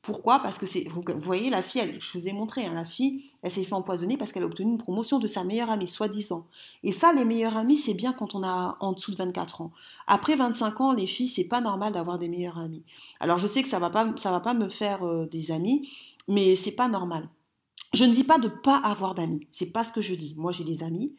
Pourquoi? Parce que vous voyez, la fille, je vous ai montré, hein, la fille, elle s'est fait empoisonner parce qu'elle a obtenu une promotion de sa meilleure amie, soi-disant. Et ça, les meilleurs amis, c'est bien quand on a en dessous de 24 ans. Après 25 ans, les filles, c'est pas normal d'avoir des meilleurs amis. Alors, je sais que ça va va pas me faire euh, des amis, mais c'est pas normal. Je ne dis pas de pas avoir d'amis, c'est pas ce que je dis. Moi, j'ai des amis,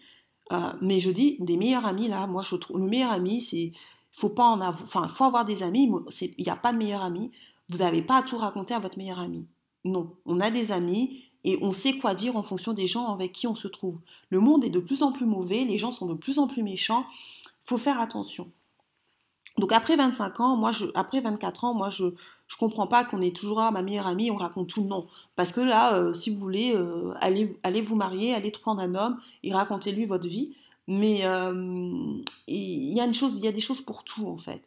euh, mais je dis, des meilleurs amis, là, moi, je trouve, le meilleur ami, c'est, faut pas en avoir, faut avoir des amis, il n'y a pas de meilleur ami, vous n'avez pas à tout raconter à votre meilleur ami. Non, on a des amis et on sait quoi dire en fonction des gens avec qui on se trouve. Le monde est de plus en plus mauvais, les gens sont de plus en plus méchants, faut faire attention. Donc après 25 ans, moi après 24 ans, moi je je comprends pas qu'on est toujours à ma meilleure amie, on raconte tout le nom. Parce que là, euh, si vous voulez, euh, allez, allez vous marier, allez prendre un homme et racontez-lui votre vie. Mais euh, il y a une chose, il y a des choses pour tout en fait.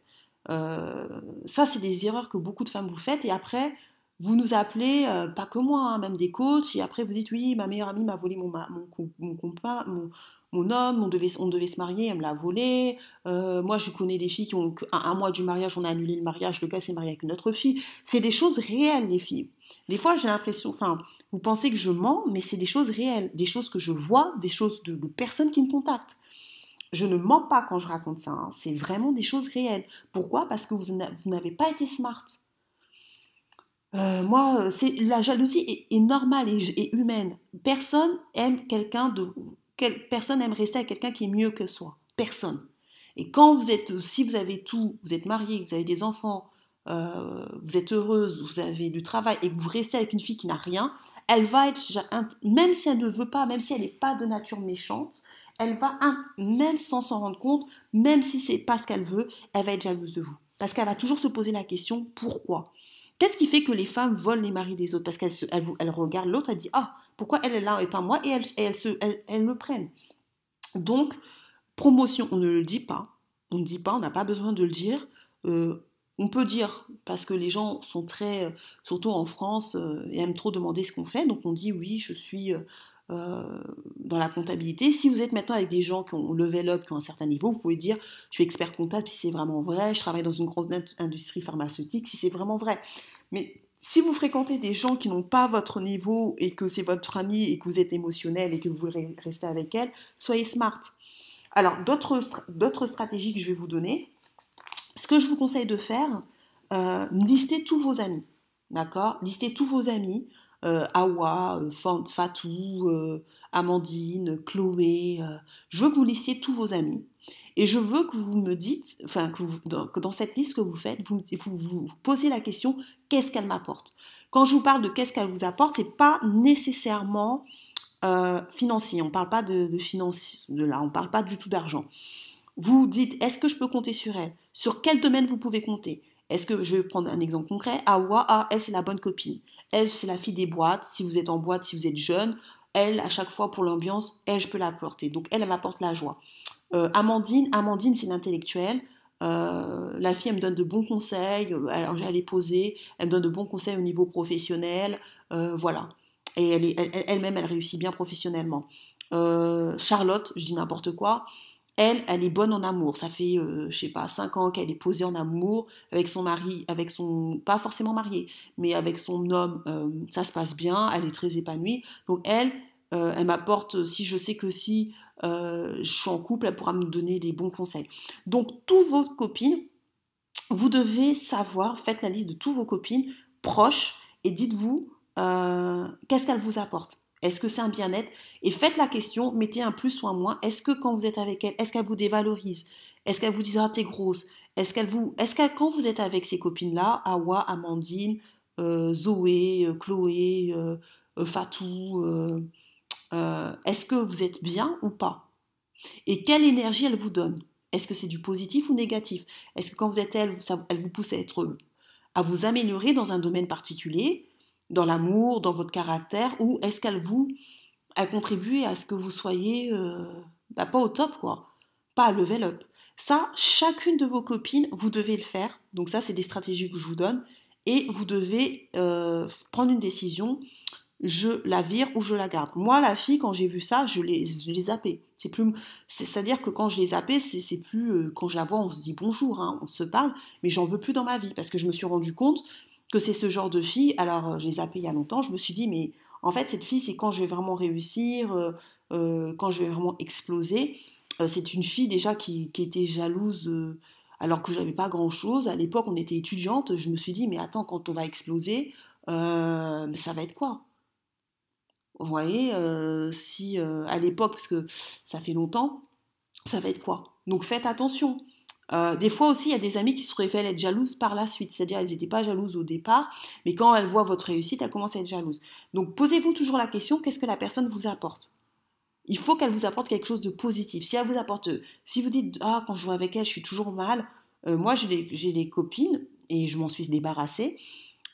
ça, c'est des erreurs que beaucoup de femmes vous faites. Et après, vous nous appelez, pas que moi, hein, même des coachs. Et après, vous dites oui, ma meilleure amie m'a volé mon, mon, mon, mon, mon homme, on devait, on devait se marier, elle me l'a volé. Euh, moi, je connais des filles qui ont un, mois du mariage, on a annulé le mariage, le gars s'est marié avec une autre fille. C'est des choses réelles, les filles. Des fois, j'ai l'impression, enfin, vous pensez que je mens, mais c'est des choses réelles, des choses que je vois, des choses de, personnes qui me contactent. Je ne mens pas quand je raconte ça, hein. c'est vraiment des choses réelles. Pourquoi? Parce que vous n'avez pas été smart. Euh, moi, c'est la jalousie est, normale et, humaine. Personne aime quelqu'un de personne aime rester avec quelqu'un qui est mieux que soi. Personne. Et quand vous êtes, si vous avez tout, vous êtes marié, vous avez des enfants, euh, vous êtes heureuse, vous avez du travail et que vous restez avec une fille qui n'a rien, elle va être, même si elle ne veut pas, même si elle n'est pas de nature méchante, elle va, même sans s'en rendre compte, même si c'est pas ce qu'elle veut, elle va être jalouse de vous. Parce qu'elle va toujours se poser la question pourquoi? Qu'est-ce qui fait que les femmes volent les maris des autres? Parce qu'elles elle, regardent l'autre, elle dit Ah, pourquoi elle est là et pas moi? Et elles, elles, me prennent. Donc, promotion, on ne le dit pas. On ne dit pas, on n'a pas besoin de le dire. Euh, on peut dire, parce que les gens sont très, euh, surtout en France, euh, aiment trop demander ce qu'on fait. Donc on dit oui, je suis dans la comptabilité. Si vous êtes maintenant avec des gens qui ont level up, qui ont un certain niveau, vous pouvez dire je suis expert comptable si c'est vraiment vrai, je travaille dans une grosse industrie pharmaceutique si c'est vraiment vrai. Mais si vous fréquentez des gens qui n'ont pas votre niveau et que c'est votre ami et que vous êtes émotionnel et que vous voulez rester avec elle, soyez smart. Alors, d'autres stratégies que je vais vous donner, ce que je vous conseille de faire, euh, listez tous vos amis. D'accord? Listez tous vos amis. Euh, Awa, euh, Fatou, euh, Amandine, Chloé. je veux que vous listiez tous vos amis. Et je veux que vous me dites, enfin, que, dans, cette liste que vous faites, vous vous, posez la question qu'est-ce qu'elle m'apporte? Quand je vous parle de qu'est-ce qu'elle vous apporte, c'est pas nécessairement financier. On ne parle pas de, de de là, on parle pas du tout d'argent. Vous dites est-ce que je peux compter sur elle? Sur quel domaine vous pouvez compter? Est-ce que je vais prendre un exemple concret? Awa, ah, elle c'est la bonne copine. Elle c'est la fille des boîtes. Si vous êtes en boîte, si vous êtes jeune, elle à chaque fois pour l'ambiance, elle je peux la porter. Donc elle, elle m'apporte la joie. Euh, Amandine, Amandine c'est l'intellectuel. Euh, la fille, elle me donne de bons conseils, elle, elle, est posée, elle me donne de bons conseils au niveau professionnel, euh, voilà. Et elle-même, elle, elle, réussit bien professionnellement. Charlotte, je dis n'importe quoi, elle, elle est bonne en amour. Ça fait, je je sais pas, cinq ans qu'elle est posée en amour avec son mari, avec son, pas forcément marié, mais avec son homme, ça se passe bien, elle est très épanouie. Donc elle, elle m'apporte, si je sais que si euh, je suis en couple, elle pourra me donner des bons conseils. Donc, toutes vos copines, vous devez savoir, faites la liste de toutes vos copines proches et dites-vous euh, qu'est-ce qu'elles vous apportent. Est-ce que c'est un bien-être? Et faites la question, mettez un plus ou un moins. Est-ce que quand vous êtes avec elle, est-ce qu'elle vous dévalorise? Est-ce qu'elle vous dit ah t'es grosse Est-ce qu'elle vous, est-ce que quand vous êtes avec ces copines-là, Awa, Amandine, euh, Zoé, Chloé, Fatou, euh, est-ce que vous êtes bien ou pas? Et quelle énergie elle vous donne? Est-ce que c'est du positif ou négatif? Est-ce que quand vous êtes elle, elle vous pousse à être à vous améliorer dans un domaine particulier, dans l'amour, dans votre caractère, ou est-ce qu'elle vous a contribué à ce que vous soyez euh, bah, pas au top, quoi, pas à level up Ça, chacune de vos copines, vous devez le faire. Donc ça, c'est des stratégies que je vous donne, et vous devez euh, prendre une décision. Je la vire ou je la garde. Moi, la fille, quand j'ai vu ça, je l'ai, je zappée. C'est plus, c'est-à-dire que quand je l'ai zappée, c'est, plus euh, quand je la vois, on se dit bonjour, hein, on se parle, mais j'en veux plus dans ma vie parce que je me suis rendu compte que c'est ce genre de fille. Alors, je l'ai zappée il y a longtemps. Je me suis dit, mais en fait, cette fille, c'est quand je vais vraiment réussir, euh, euh, quand je vais vraiment exploser. Euh, c'est une fille déjà qui, était jalouse alors que j'avais pas grand chose. À l'époque, on était étudiante. Je me suis dit, mais attends, quand on va exploser, ça va être quoi? Vous voyez, si à l'époque, parce que ça fait longtemps, ça va être quoi? Donc faites attention. Euh, des fois aussi, il y a des amis qui se révèlent être jalouses par la suite, c'est-à-dire elles n'étaient pas jalouses au départ, mais quand elles voient votre réussite, elles commencent à être jalouses. Donc posez-vous toujours la question, qu'est-ce que la personne vous apporte? Il faut qu'elle vous apporte quelque chose de positif. Si elle vous apporte, si vous dites, ah, quand je joue avec elle, je suis toujours mal, euh, moi j'ai des, copines, et je m'en suis débarrassée,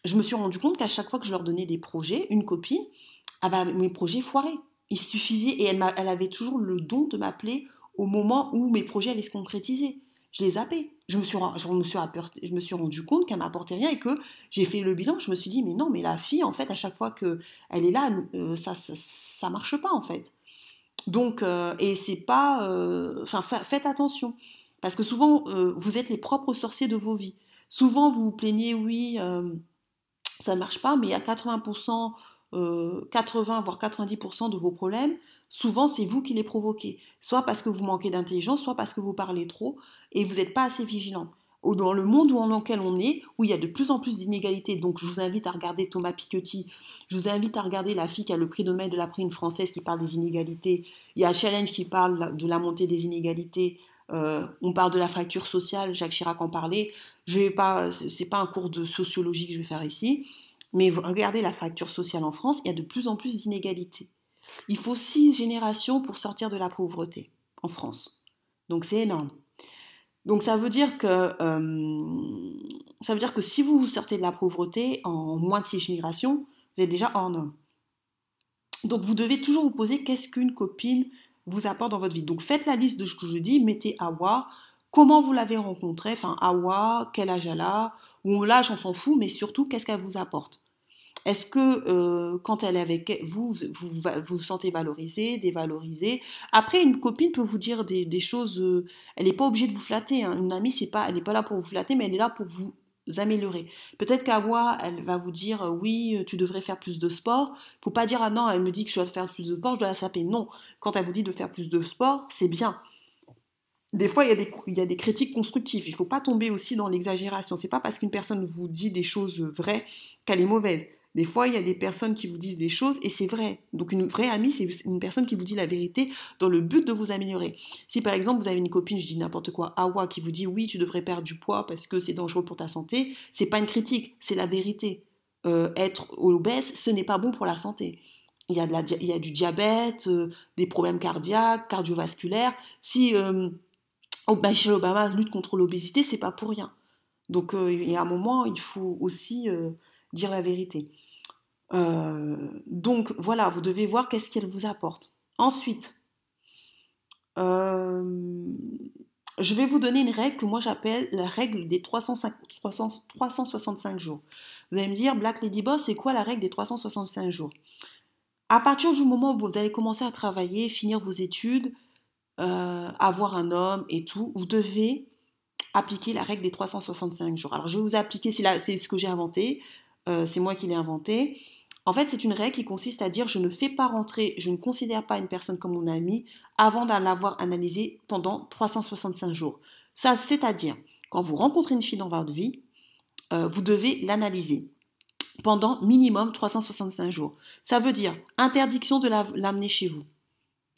je me suis rendu compte qu'à chaque fois que je leur donnais des projets, une copine, ah bah, mes projets foiraient. Il suffisait, et elle avait toujours le don de m'appeler au moment où mes projets allaient se concrétiser je l'ai zappé. Je me suis, je me suis, rendu compte qu'elle m'apportait rien et que j'ai fait le bilan. Je me suis dit, mais non, mais la fille, en fait, à chaque fois qu'elle est là, euh, ça, ça, marche pas, en fait. Donc, euh, et c'est pas. Euh, enfin, faites attention. Parce que souvent, vous êtes les propres sorciers de vos vies. Souvent, vous vous plaignez, oui, ça ne marche pas, mais à 80%, 80 voire 90% de vos problèmes, souvent c'est vous qui les provoquez. Soit parce que vous manquez d'intelligence, soit parce que vous parlez trop et vous n'êtes pas assez vigilant. Dans le monde dans lequel on est, où il y a de plus en plus d'inégalités, donc je vous invite à regarder Thomas Piketty, je vous invite à regarder la fille qui a le prix Nobel de la prime française qui parle des inégalités, il y a Challenge qui parle de la montée des inégalités, euh, on parle de la fracture sociale, Jacques Chirac en parlait, je vais pas, pas un cours de sociologie que je vais faire ici, mais regardez la fracture sociale en France, il y a de plus en plus d'inégalités. Il faut six générations pour sortir de la pauvreté en France. Donc c'est énorme. Donc ça veut dire que euh, ça veut dire que si vous sortez de la pauvreté en moins de six générations, vous êtes déjà hors norme. Donc vous devez toujours vous poser qu'est-ce qu'une copine vous apporte dans votre vie. Donc faites la liste de ce que je dis, mettez Awa, comment vous l'avez rencontrée, enfin Awa, quel âge elle a, ou l'âge on s'en fout, mais surtout qu'est-ce qu'elle vous apporte? Est-ce que euh, quand elle est avec vous, vous vous, sentez valorisé, dévalorisé Après, une copine peut vous dire des, choses. Euh, elle n'est pas obligée de vous flatter. Hein. Une amie, c'est pas, elle n'est pas là pour vous flatter, mais elle est là pour vous améliorer. Peut-être qu'Awa, elle va vous dire euh, oui, tu devrais faire plus de sport. Faut pas dire ah non, elle me dit que je dois faire plus de sport, je dois la saper. Non, quand elle vous dit de faire plus de sport, c'est bien. Des fois, il y, a des, il y a des critiques constructives. Il ne faut pas tomber aussi dans l'exagération. C'est pas parce qu'une personne vous dit des choses vraies qu'elle est mauvaise. Des fois, il y a des personnes qui vous disent des choses et c'est vrai. Donc une vraie amie, c'est une personne qui vous dit la vérité dans le but de vous améliorer. Si par exemple vous avez une copine, je dis n'importe quoi, Awa, qui vous dit oui, tu devrais perdre du poids parce que c'est dangereux pour ta santé, c'est pas une critique, c'est la vérité. Euh, être obèse, ce n'est pas bon pour la santé. Il y a, de la, il y a du diabète, euh, des problèmes cardiaques, cardiovasculaires. Si euh, Michelle Obama lutte contre l'obésité, c'est pas pour rien. Donc il y a un moment, il faut aussi dire la vérité. Euh, donc voilà, vous devez voir qu'est-ce qu'elle vous apporte. Ensuite, euh, je vais vous donner une règle que moi j'appelle la règle des 365 jours. Vous allez me dire, Black Lady Boss, c'est quoi la règle des 365 jours? À partir du moment où vous allez commencer à travailler, finir vos études, euh, avoir un homme et tout, vous devez appliquer la règle des 365 jours. Alors je vais vous appliquer, c'est ce que j'ai inventé, euh, c'est moi qui l'ai inventé. En fait, c'est une règle qui consiste à dire je ne fais pas rentrer, je ne considère pas une personne comme mon ami avant d'en l'avoir analysé pendant 365 jours. Ça, c'est-à-dire, quand vous rencontrez une fille dans votre vie, euh, vous devez l'analyser pendant minimum 365 jours. Ça veut dire interdiction de l'amener chez vous.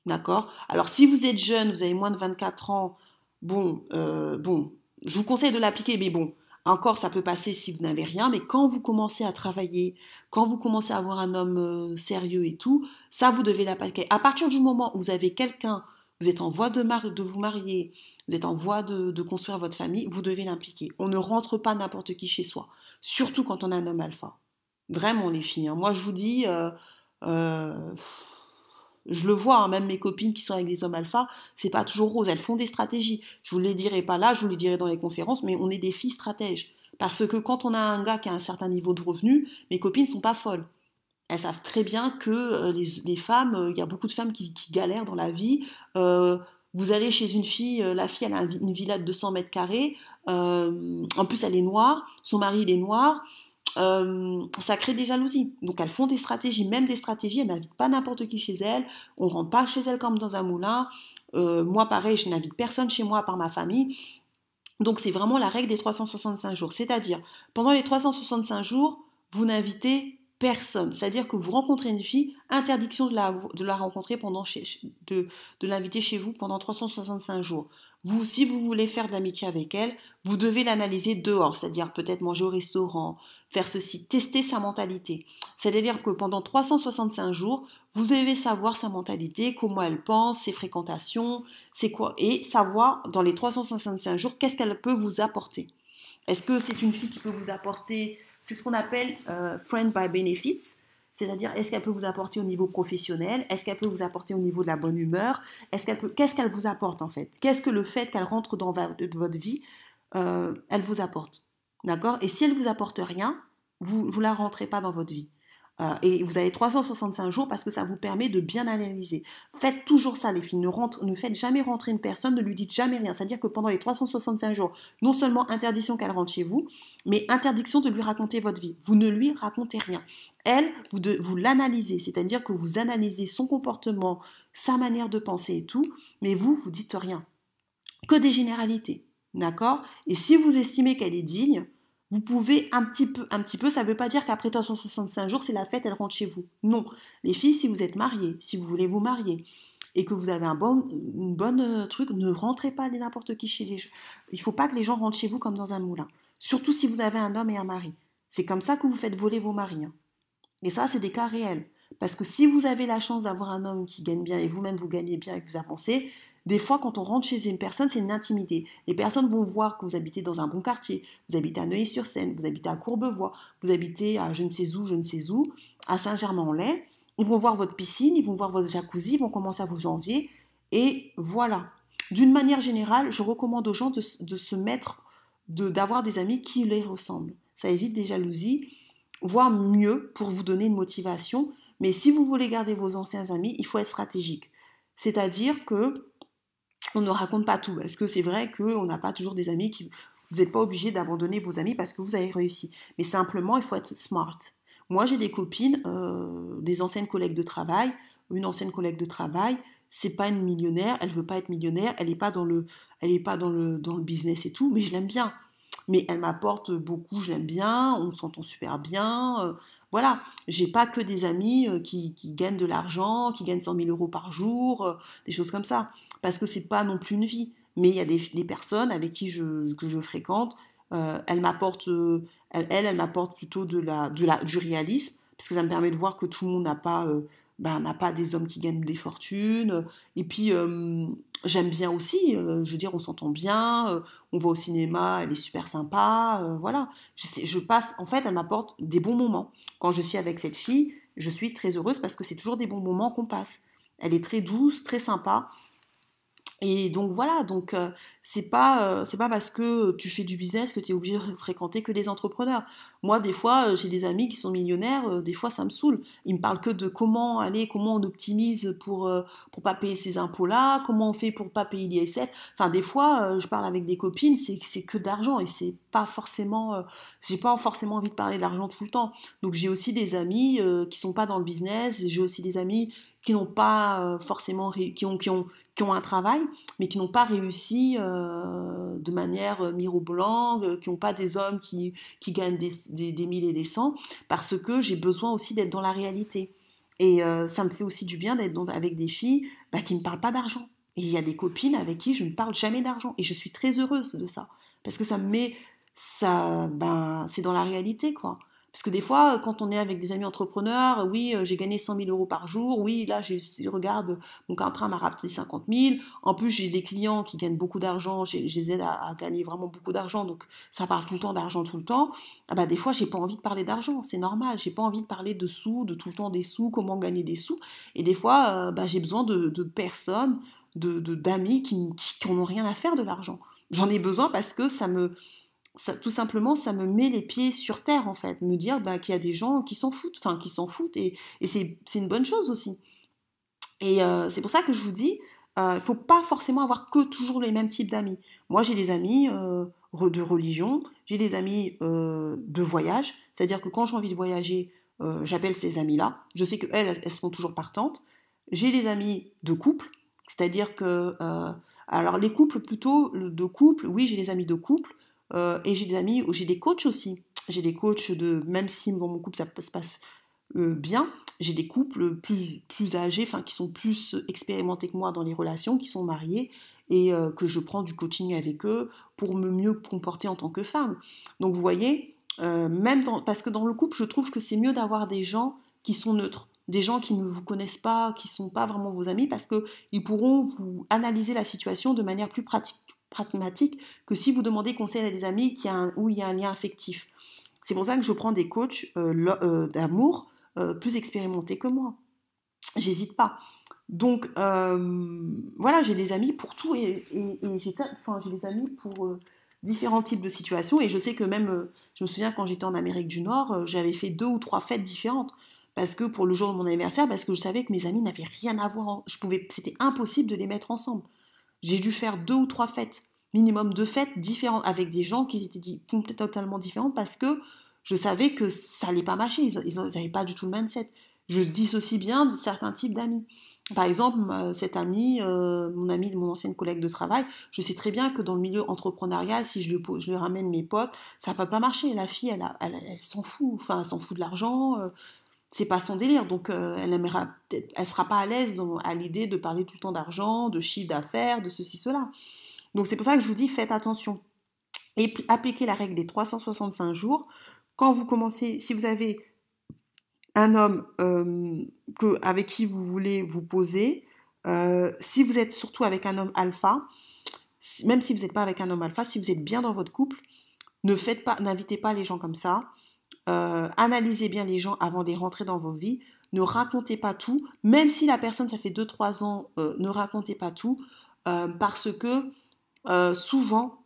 D'accord? Alors, si vous êtes jeune, vous avez moins de 24 ans, bon, euh, bon, je vous conseille de l'appliquer, mais bon, encore, ça peut passer si vous n'avez rien, mais quand vous commencez à travailler, quand vous commencez à avoir un homme euh, sérieux et tout, ça, vous devez l'appliquer. À partir du moment où vous avez quelqu'un, vous êtes en voie de, vous marier, vous êtes en voie de, construire votre famille, vous devez l'impliquer. On ne rentre pas n'importe qui chez soi, surtout quand on a un homme alpha. Vraiment, les filles. Hein. Moi, je vous dis, euh, euh, je le vois, hein, même mes copines qui sont avec des hommes alpha, c'est pas toujours rose. Elles font des stratégies. Je vous les dirai pas là, je vous les dirai dans les conférences, mais on est des filles stratèges. Parce que quand on a un gars qui a un certain niveau de revenu, mes copines sont pas folles. Elles savent très bien que euh, les, femmes, il y a beaucoup de femmes qui, galèrent dans la vie. vous allez chez une fille, la fille a une villa de 200 mètres carrés, en plus elle est noire, son mari il est noir, euh, ça crée des jalousies. Donc elles font des stratégies, même des stratégies, elles n'invitent pas n'importe qui chez elles, on rentre pas chez elles comme dans un moulin. Euh, moi pareil, je n'invite personne chez moi par ma famille. Donc c'est vraiment la règle des 365 jours. C'est-à-dire, pendant les 365 jours, vous n'invitez personne. C'est-à-dire que vous rencontrez une fille, interdiction de la, rencontrer pendant de, de l'inviter chez vous pendant 365 jours. Vous, si vous voulez faire de l'amitié avec elle, vous devez l'analyser dehors, c'est-à-dire peut-être manger au restaurant, faire ceci, tester sa mentalité. C'est-à-dire que pendant 365 jours, vous devez savoir sa mentalité, comment elle pense, ses fréquentations, c'est quoi, et savoir dans les 365 jours qu'est-ce qu'elle peut vous apporter. Est-ce que c'est une fille qui peut vous apporter, c'est ce qu'on appelle euh, friend by benefits, c'est-à-dire, est-ce qu'elle peut vous apporter au niveau professionnel? Est-ce qu'elle peut vous apporter au niveau de la bonne humeur? Est-ce qu'elle peut... Qu'est-ce qu'elle vous apporte en fait? Qu'est-ce que le fait qu'elle rentre dans votre vie, euh, elle vous apporte? D'accord? Et si elle vous apporte rien, vous ne la rentrez pas dans votre vie. Euh, et vous avez 365 jours parce que ça vous permet de bien analyser. Faites toujours ça, les filles. Ne, rentre, ne faites jamais rentrer une personne, ne lui dites jamais rien. C'est-à-dire que pendant les 365 jours, non seulement interdiction qu'elle rentre chez vous, mais interdiction de lui raconter votre vie. Vous ne lui racontez rien. Elle, vous, vous l'analysez, c'est-à-dire que vous analysez son comportement, sa manière de penser et tout, mais vous, vous dites rien. Que des généralités. D'accord? Et si vous estimez qu'elle est digne, vous pouvez un petit peu, un petit peu, ça ne veut pas dire qu'après 365 jours, c'est la fête, elle rentre chez vous. Non. Les filles, si vous êtes mariées, si vous voulez vous marier, et que vous avez un bon, une euh, truc, ne rentrez pas n'importe qui chez les gens. Il ne faut pas que les gens rentrent chez vous comme dans un moulin. Surtout si vous avez un homme et un mari. C'est comme ça que vous faites voler vos maris. Hein. Et ça, c'est des cas réels. Parce que si vous avez la chance d'avoir un homme qui gagne bien et vous-même vous gagnez bien et que vous avancez, des fois, quand on rentre chez une personne, c'est une intimité. Les personnes vont voir que vous habitez dans un bon quartier, vous habitez à Neuilly-sur-Seine, vous habitez à Courbevoie, vous habitez à je ne sais où, je ne sais où, à Saint-Germain-en-Laye. Ils vont voir votre piscine, ils vont voir votre jacuzzi, ils vont commencer à vous envier. Et voilà. D'une manière générale, je recommande aux gens de, se mettre, d'avoir des amis qui les ressemblent. Ça évite des jalousies, voire mieux pour vous donner une motivation. Mais si vous voulez garder vos anciens amis, il faut être stratégique. C'est-à-dire que on ne raconte pas tout. Parce que c'est vrai qu'on n'a pas toujours des amis qui. Vous n'êtes pas obligé d'abandonner vos amis parce que vous avez réussi. Mais simplement, il faut être smart. Moi, j'ai des copines, euh, des anciennes collègues de travail, une ancienne collègue de travail, c'est pas une millionnaire, elle veut pas être millionnaire, elle n'est pas dans le, elle est pas dans le, dans le business et tout, mais je l'aime bien. Mais elle m'apporte beaucoup, je l'aime bien, on s'entend super bien. Euh, voilà, j'ai pas que des amis euh, qui, qui, gagnent de l'argent, qui gagnent 100 000 euros par jour, des choses comme ça parce que c'est pas non plus une vie. Mais il y a des, personnes avec qui je, que je fréquente, euh, elles m'apportent, euh, elle, elle, m'apporte plutôt de la, de la, du réalisme, parce que ça me permet de voir que tout le monde n'a pas, euh, ben, n'a pas des hommes qui gagnent des fortunes. Et puis, j'aime bien aussi, je veux dire, on s'entend bien, on va au cinéma, elle est super sympa, voilà. Je, je, passe, en fait, elle m'apporte des bons moments. Quand je suis avec cette fille, je suis très heureuse parce que c'est toujours des bons moments qu'on passe. Elle est très douce, très sympa. Et donc voilà, donc euh, c'est pas euh, c'est pas parce que tu fais du business que tu es obligé de fréquenter que des entrepreneurs. Moi des fois euh, j'ai des amis qui sont millionnaires, des fois ça me saoule. Ils me parlent que de comment aller, comment on optimise pour pour pas payer ces impôts là, comment on fait pour pas payer l'ISF. Enfin des fois je parle avec des copines, c'est c'est que d'argent et c'est pas forcément j'ai pas forcément envie de parler d'argent tout le temps. Donc j'ai aussi des amis qui sont pas dans le business, j'ai aussi des amis qui n'ont pas euh, forcément qui ont, qui, ont, qui ont un travail, mais qui n'ont pas réussi euh, de manière euh, mirobolante, qui n'ont pas des hommes qui, qui gagnent des, des, des et des cents, parce que j'ai besoin aussi d'être dans la réalité. Et ça me fait aussi du bien d'être avec des filles bah, qui ne parlent pas d'argent. Et il y a des copines avec qui je ne parle jamais d'argent. Et je suis très heureuse de ça. Parce que ça me met. Ça, ben, c'est dans la réalité, quoi. Parce que des fois, quand on est avec des amis entrepreneurs, oui, euh, j'ai gagné 100 000 euros par jour, oui, là, je regarde, mon contrat m'a rapporté 50 000. En plus, j'ai des clients qui gagnent beaucoup d'argent, je les aide à, gagner vraiment beaucoup d'argent, donc ça parle tout le temps d'argent tout le temps. Ah bah, des fois, j'ai pas envie de parler d'argent, c'est normal, j'ai pas envie de parler de sous, de tout le temps des sous, comment gagner des sous. Et des fois, euh, bah, j'ai besoin de, personnes, de d'amis qui, qui, qui n'ont rien à faire de l'argent. J'en ai besoin parce que ça me tout simplement, ça me met les pieds sur terre, en fait. Me dire bah, qu'il y a des gens qui s'en foutent, enfin, qui s'en foutent, et, c'est une bonne chose aussi. Et euh, c'est pour ça que je vous dis, euh, il ne faut pas forcément avoir que toujours les mêmes types d'amis. Moi, j'ai des amis euh, de religion, j'ai des amis de voyage, c'est-à-dire que quand j'ai envie de voyager, j'appelle ces amis-là. Je sais qu'elles, elles sont toujours partantes. J'ai des amis de couple, c'est-à-dire que... alors les couples plutôt, de couple, oui, j'ai des amis de couple, euh, et j'ai des amis, j'ai des coachs aussi. J'ai des coachs de, même si dans mon couple ça se passe euh, bien, j'ai des couples plus, plus âgés, enfin qui sont plus expérimentés que moi dans les relations, qui sont mariés et euh, que je prends du coaching avec eux pour me mieux comporter en tant que femme. Donc vous voyez, même parce que dans le couple, je trouve que c'est mieux d'avoir des gens qui sont neutres des gens qui ne vous connaissent pas, qui ne sont pas vraiment vos amis, parce qu'ils pourront vous analyser la situation de manière plus pratique, pragmatique que si vous demandez conseil à des amis qui a où il y a un lien affectif. C'est pour ça que je prends des coachs euh, euh, d'amour euh, plus expérimentés que moi. J'hésite pas. Donc voilà, j'ai des amis pour tout et, j'ai des amis pour différents types de situations et je sais que même, je me souviens quand j'étais en Amérique du Nord, j'avais fait deux ou trois fêtes différentes parce que pour le jour de mon anniversaire, parce que je savais que mes amis n'avaient rien à voir, je pouvais, c'était impossible de les mettre ensemble. J'ai dû faire deux ou trois fêtes, minimum deux fêtes différentes, avec des gens qui étaient complètement totalement différents parce que je savais que ça n'allait pas marcher, ils n'avaient pas du tout le mindset. Je dissocie bien certains types d'amis. Par exemple, cet ami, euh, mon ami, mon ancienne collègue de travail, je sais très bien que dans le milieu entrepreneurial, si je lui, ramène mes potes, ça ne peut pas marcher. La fille, elle, elle, s'en fout, enfin, elle s'en fout de l'argent. Euh, c'est pas son délire. Donc, euh, elle aimera elle sera pas à l'aise à l'idée de parler tout le temps d'argent, de chiffre d'affaires, de ceci, cela. Donc, c'est pour ça que je vous dis, faites attention. Et appliquez la règle des 365 jours. Quand vous commencez, si vous avez un homme euh, avec qui vous voulez vous poser, euh, si vous êtes surtout avec un homme alpha, même si vous n'êtes pas avec un homme alpha, si vous êtes bien dans votre couple, ne faites pas, n'invitez pas les gens comme ça. Euh, analysez bien les gens avant de rentrer dans vos vies. Ne racontez pas tout, même si la personne, ça fait 2-3 ans, euh, ne racontez pas tout, euh, parce que souvent,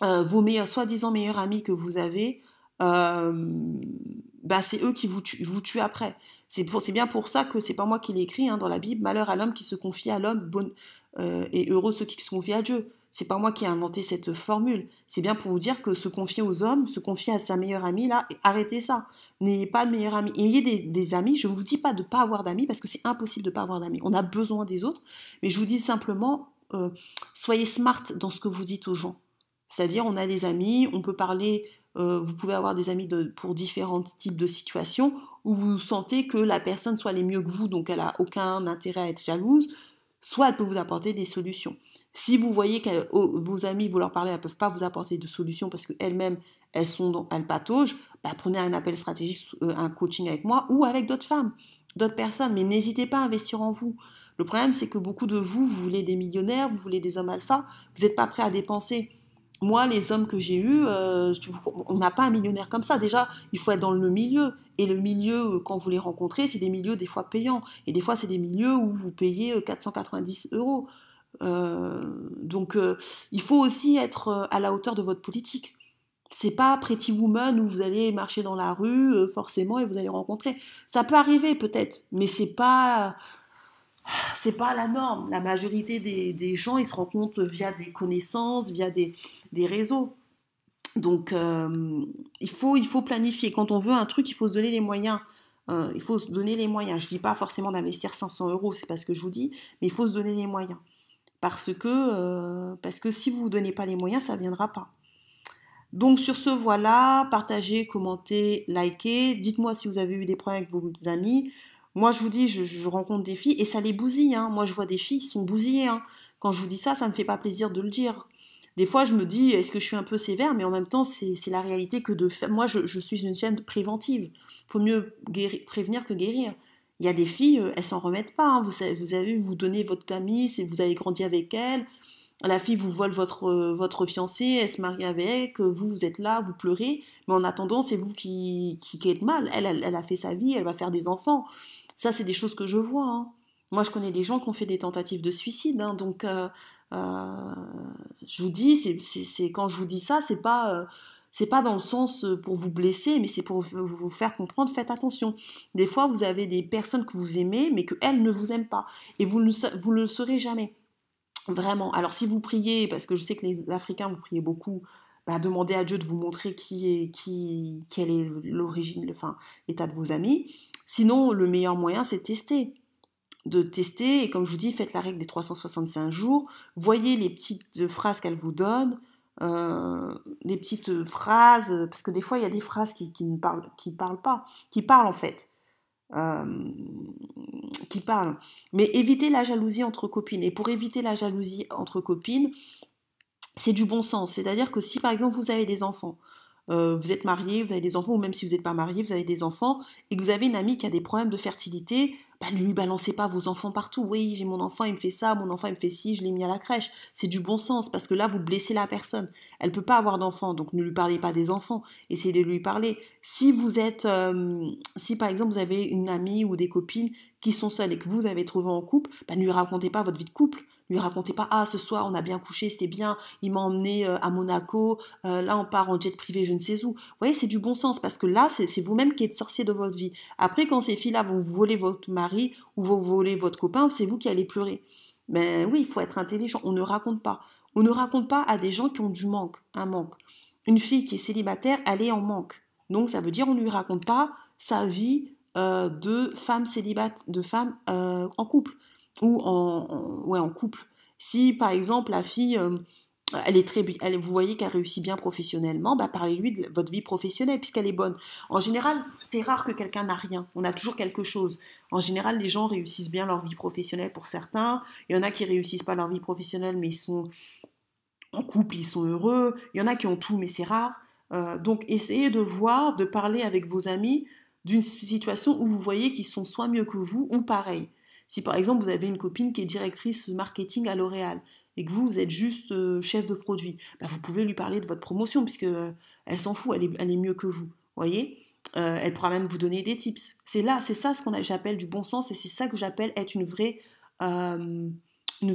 vos soi-disant meilleurs amis que vous avez, bah, c'est eux qui vous tuent, après. C'est bien pour ça que c'est pas moi qui l'ai écrit hein, dans la Bible, malheur à l'homme qui se confie à l'homme, et heureux ceux qui se confient à Dieu. C'est pas moi qui ai inventé cette formule. C'est bien pour vous dire que se confier aux hommes, se confier à sa meilleure amie, là, arrêtez ça. N'ayez pas de meilleure amie. Ayez des, des amis. Je ne vous dis pas de ne pas avoir d'amis parce que c'est impossible de ne pas avoir d'amis. On a besoin des autres. Mais je vous dis simplement, euh, soyez smart dans ce que vous dites aux gens. C'est-à-dire, on a des amis, on peut parler, euh, vous pouvez avoir des amis pour différents types de situations où vous sentez que la personne soit les mieux que vous, donc elle n'a aucun intérêt à être jalouse, soit elle peut vous apporter des solutions. Si vous voyez que oh, vos amis, vous leur parlez, elles ne peuvent pas vous apporter de solutions parce qu'elles-mêmes, elles sont dans, elles pataugent, bah, prenez un appel stratégique, euh, un coaching avec moi ou avec d'autres femmes, d'autres personnes. Mais n'hésitez pas à investir en vous. Le problème, c'est que beaucoup de vous, vous voulez des millionnaires, vous voulez des hommes alpha, vous n'êtes pas prêt à dépenser. Moi, les hommes que j'ai eus, euh, on n'a pas un millionnaire comme ça. Déjà, il faut être dans le milieu. Et le milieu, euh, quand vous les rencontrez, c'est des milieux des fois payants. Et des fois, c'est des milieux où vous payez 490 euros. Euh, donc, euh, il faut aussi être euh, à la hauteur de votre politique. C'est pas Pretty Woman où vous allez marcher dans la rue forcément et vous allez rencontrer. Ça peut arriver peut-être, mais c'est pas c'est pas la norme. La majorité des, gens, ils se rencontrent via des connaissances, via des, des réseaux. Donc, il, faut, il faut planifier. Quand on veut un truc, il faut se donner les moyens. il faut se donner les moyens. Je dis pas forcément d'investir 500 euros, c'est pas ce que je vous dis, mais il faut se donner les moyens. Parce que, euh, parce que si vous ne vous donnez pas les moyens, ça ne viendra pas. Donc sur ce, voilà, partagez, commentez, likez. Dites-moi si vous avez eu des problèmes avec vos amis. Moi, je vous dis, je, rencontre des filles et ça les bousille. Hein. Moi, je vois des filles qui sont bousillées. Hein. Quand je vous dis ça, ça ne me fait pas plaisir de le dire. des fois, je me dis, est-ce que je suis un peu sévère? Mais en même temps, c'est la réalité que de moi, je, suis une chaîne préventive. Il faut mieux prévenir que guérir. Il y a des filles, euh, elles s'en remettent pas. Hein. Vous, vous avez, vous donnez votre amie, vous avez grandi avec elle. La fille vous vole votre, euh, votre fiancé, elle se marie avec, vous, vous êtes là, vous pleurez. Mais en attendant, c'est vous qui, qui, êtes mal. Elle, elle, a fait sa vie, elle va faire des enfants. Ça, c'est des choses que je vois. Hein. Moi, je connais des gens qui ont fait des tentatives de suicide. Hein. donc, euh, je vous dis, c'est quand je vous dis ça, c'est pas euh, c'est pas dans le sens euh, pour vous blesser, mais c'est pour vous faire comprendre, faites attention. Des fois, vous avez des personnes que vous aimez, mais qu'elles ne vous aiment pas. Et vous ne le saurez jamais. Vraiment. Alors, si vous priez, parce que je sais que les Africains, vous priez beaucoup, bah, demandez à Dieu de vous montrer qui est, qui, quelle est l'origine, enfin, l'état de vos amis. Sinon, le meilleur moyen, c'est de tester de tester, et comme je vous dis, faites la règle des 365 jours, voyez les petites phrases qu'elle vous donne, euh, les petites phrases, parce que des fois il y a des phrases qui, ne parlent, qui parlent pas, qui parlent en fait. Euh, qui parlent. Mais évitez la jalousie entre copines. Et pour éviter la jalousie entre copines, c'est du bon sens. C'est-à-dire que si par exemple vous avez des enfants, euh, vous êtes marié, vous avez des enfants, ou même si vous n'êtes pas marié, vous avez des enfants, et que vous avez une amie qui a des problèmes de fertilité, bah, ne lui balancez pas vos enfants partout. Oui, j'ai mon enfant, il me fait ça, mon enfant, il me fait ci, je l'ai mis à la crèche. C'est du bon sens, parce que là, vous blessez la personne. Elle peut pas avoir d'enfants, donc ne lui parlez pas des enfants. Essayez de lui parler. Si vous êtes, euh, si par exemple vous avez une amie ou des copines qui sont seules et que vous avez trouvé en couple, bah, ne lui racontez pas votre vie de couple lui racontez pas ah ce soir on a bien couché c'était bien il m'a emmené euh, à Monaco euh, là on part en jet privé je ne sais où. Vous voyez c'est du bon sens parce que là c'est vous-même qui êtes sorcier de votre vie. Après quand ces filles là vont vous voler votre mari ou vont voler votre copain c'est vous qui allez pleurer. Mais oui il faut être intelligent on ne raconte pas. On ne raconte pas à des gens qui ont du manque un manque. Une fille qui est célibataire elle est en manque. Donc ça veut dire on ne lui raconte pas sa vie euh, de femme célibataire de femme en couple ou en, ouais, en couple. Si par exemple la fille, euh, elle est très, elle, vous voyez qu'elle réussit bien professionnellement, bah, parlez-lui de votre vie professionnelle puisqu'elle est bonne. En général, c'est rare que quelqu'un n'a rien. On a toujours quelque chose. En général, les gens réussissent bien leur vie professionnelle pour certains. Il y en a qui réussissent pas leur vie professionnelle, mais ils sont en couple, ils sont heureux. Il y en a qui ont tout, mais c'est rare. Euh, donc, essayez de voir, de parler avec vos amis d'une situation où vous voyez qu'ils sont soit mieux que vous ou pareil. Si par exemple vous avez une copine qui est directrice marketing à L'Oréal et que vous, êtes juste euh, chef de produit, bah, vous pouvez lui parler de votre promotion puisque euh, elle s'en fout, elle est, mieux que vous. Voyez? Euh, Elle pourra même vous donner des tips. C'est là, c'est ça ce qu'on j'appelle du bon sens et c'est ça que j'appelle être une vraie une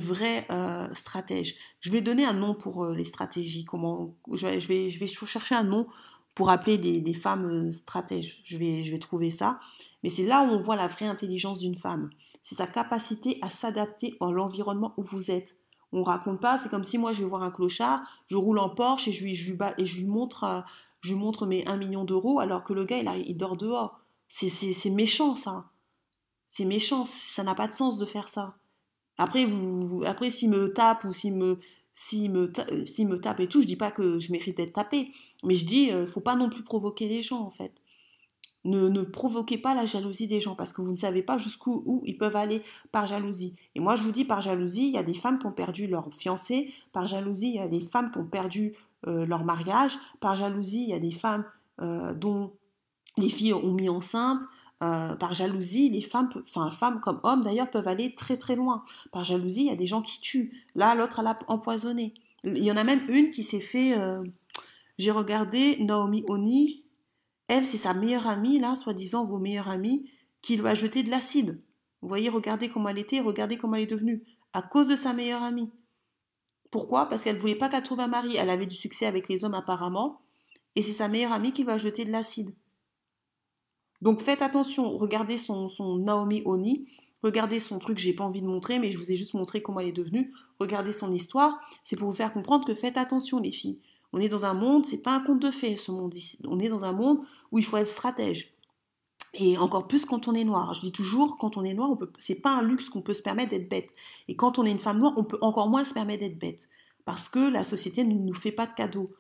stratège. Je vais donner un nom pour les stratégies. Comment je je vais chercher un nom pour appeler des, femmes stratèges. Je vais, je vais trouver ça. Mais c'est là où on voit la vraie intelligence d'une femme c'est sa capacité à s'adapter à l'environnement où vous êtes. On raconte pas, c'est comme si moi je vais voir un clochard, je roule en Porsche et je lui, je lui, et je lui montre, euh, je lui montre mes 1 million d'euros alors que le gars il, il dort dehors. C'est méchant ça. C'est méchant, ça n'a pas de sens de faire ça. Après, vous, après s'il me tape ou s'il me, s'il me, euh, me tape et tout, je dis pas que je mérite d'être tapé, mais je dis, euh, faut pas non plus provoquer les gens en fait. Ne, provoquez pas la jalousie des gens parce que vous ne savez pas jusqu'où ils peuvent aller par jalousie. Et moi, je vous dis, par jalousie, il y a des femmes qui ont perdu leur fiancé. Par jalousie, il y a des femmes qui ont perdu euh, leur mariage. Par jalousie, il y a des femmes euh, dont les filles ont mis enceinte. Euh, par jalousie, les femmes, enfin femmes comme hommes d'ailleurs, peuvent aller très très loin. Par jalousie, il y a des gens qui tuent. Là, l'autre, elle a empoisonné. Il y en a même une qui s'est fait... J'ai regardé Naomi Oni, elle, c'est sa meilleure amie, là, soi-disant vos meilleures amies, qui lui a jeté de l'acide. Vous voyez, regardez comment elle était, regardez comment elle est devenue. À cause de sa meilleure amie. Pourquoi? Parce qu'elle ne voulait pas qu'elle trouve un mari. Elle avait du succès avec les hommes apparemment. Et c'est sa meilleure amie qui va jeter de l'acide. Donc faites attention. Regardez son, Naomi Oni. Regardez son truc, j'ai pas envie de montrer, mais je vous ai juste montré comment elle est devenue. Regardez son histoire. C'est pour vous faire comprendre que faites attention, les filles. On est dans un monde, c'est pas un conte de fées ce monde ici. On est dans un monde où il faut être stratège. Et encore plus quand on est noir. Je dis toujours, quand on est noir, ce c'est pas un luxe qu'on peut se permettre d'être bête. Et quand on est une femme noire, on peut encore moins se permettre d'être bête. Parce que la société ne nous fait pas de cadeaux.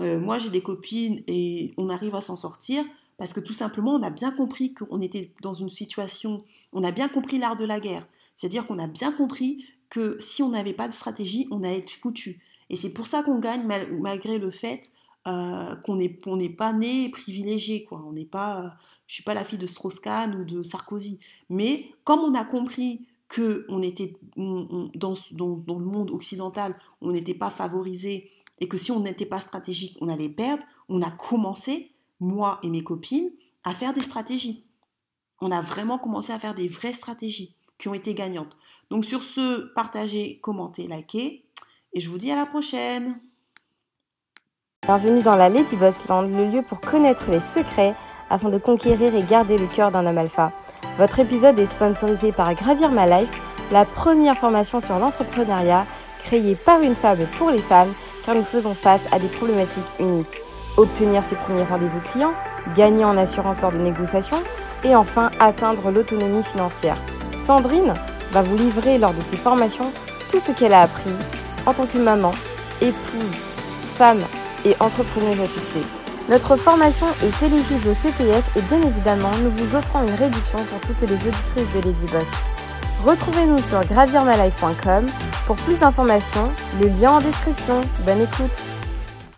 Euh, moi, j'ai des copines et on arrive à s'en sortir parce que tout simplement, on a bien compris qu'on était dans une situation, on a bien compris l'art de la guerre. C'est-à-dire qu'on a bien compris que si on n'avait pas de stratégie, on allait être foutu. Et c'est pour ça qu'on gagne malgré le fait euh, qu'on n'est pas né privilégié. Quoi. On n'est pas, je suis pas la fille de Strauss-Kahn ou de Sarkozy. Mais comme on a compris que on était dans, le monde occidental, on n'était pas favorisé et que si on n'était pas stratégique, on allait perdre, on a commencé, moi et mes copines, à faire des stratégies. On a vraiment commencé à faire des vraies stratégies qui ont été gagnantes. Donc sur ce, partagez, commentez, likez, et je vous dis à la prochaine. Bienvenue dans la Lady Boss Land, le lieu pour connaître les secrets afin de conquérir et garder le cœur d'un homme alpha. Votre épisode est sponsorisé par Gravir My Life, la première formation sur l'entrepreneuriat créée par une femme pour les femmes, car nous faisons face à des problématiques uniques. Obtenir ses premiers rendez-vous clients, gagner en assurance lors de négociations et enfin atteindre l'autonomie financière. Sandrine va vous livrer lors de ses formations tout ce qu'elle a appris en tant que maman, épouse, femme et entrepreneuse à succès. Notre formation est éligible au CPF et bien évidemment, nous vous offrons une réduction pour toutes les auditrices de Lady Boss. Retrouvez-nous sur gravirmalife.com pour plus d'informations, le lien en description. Bonne écoute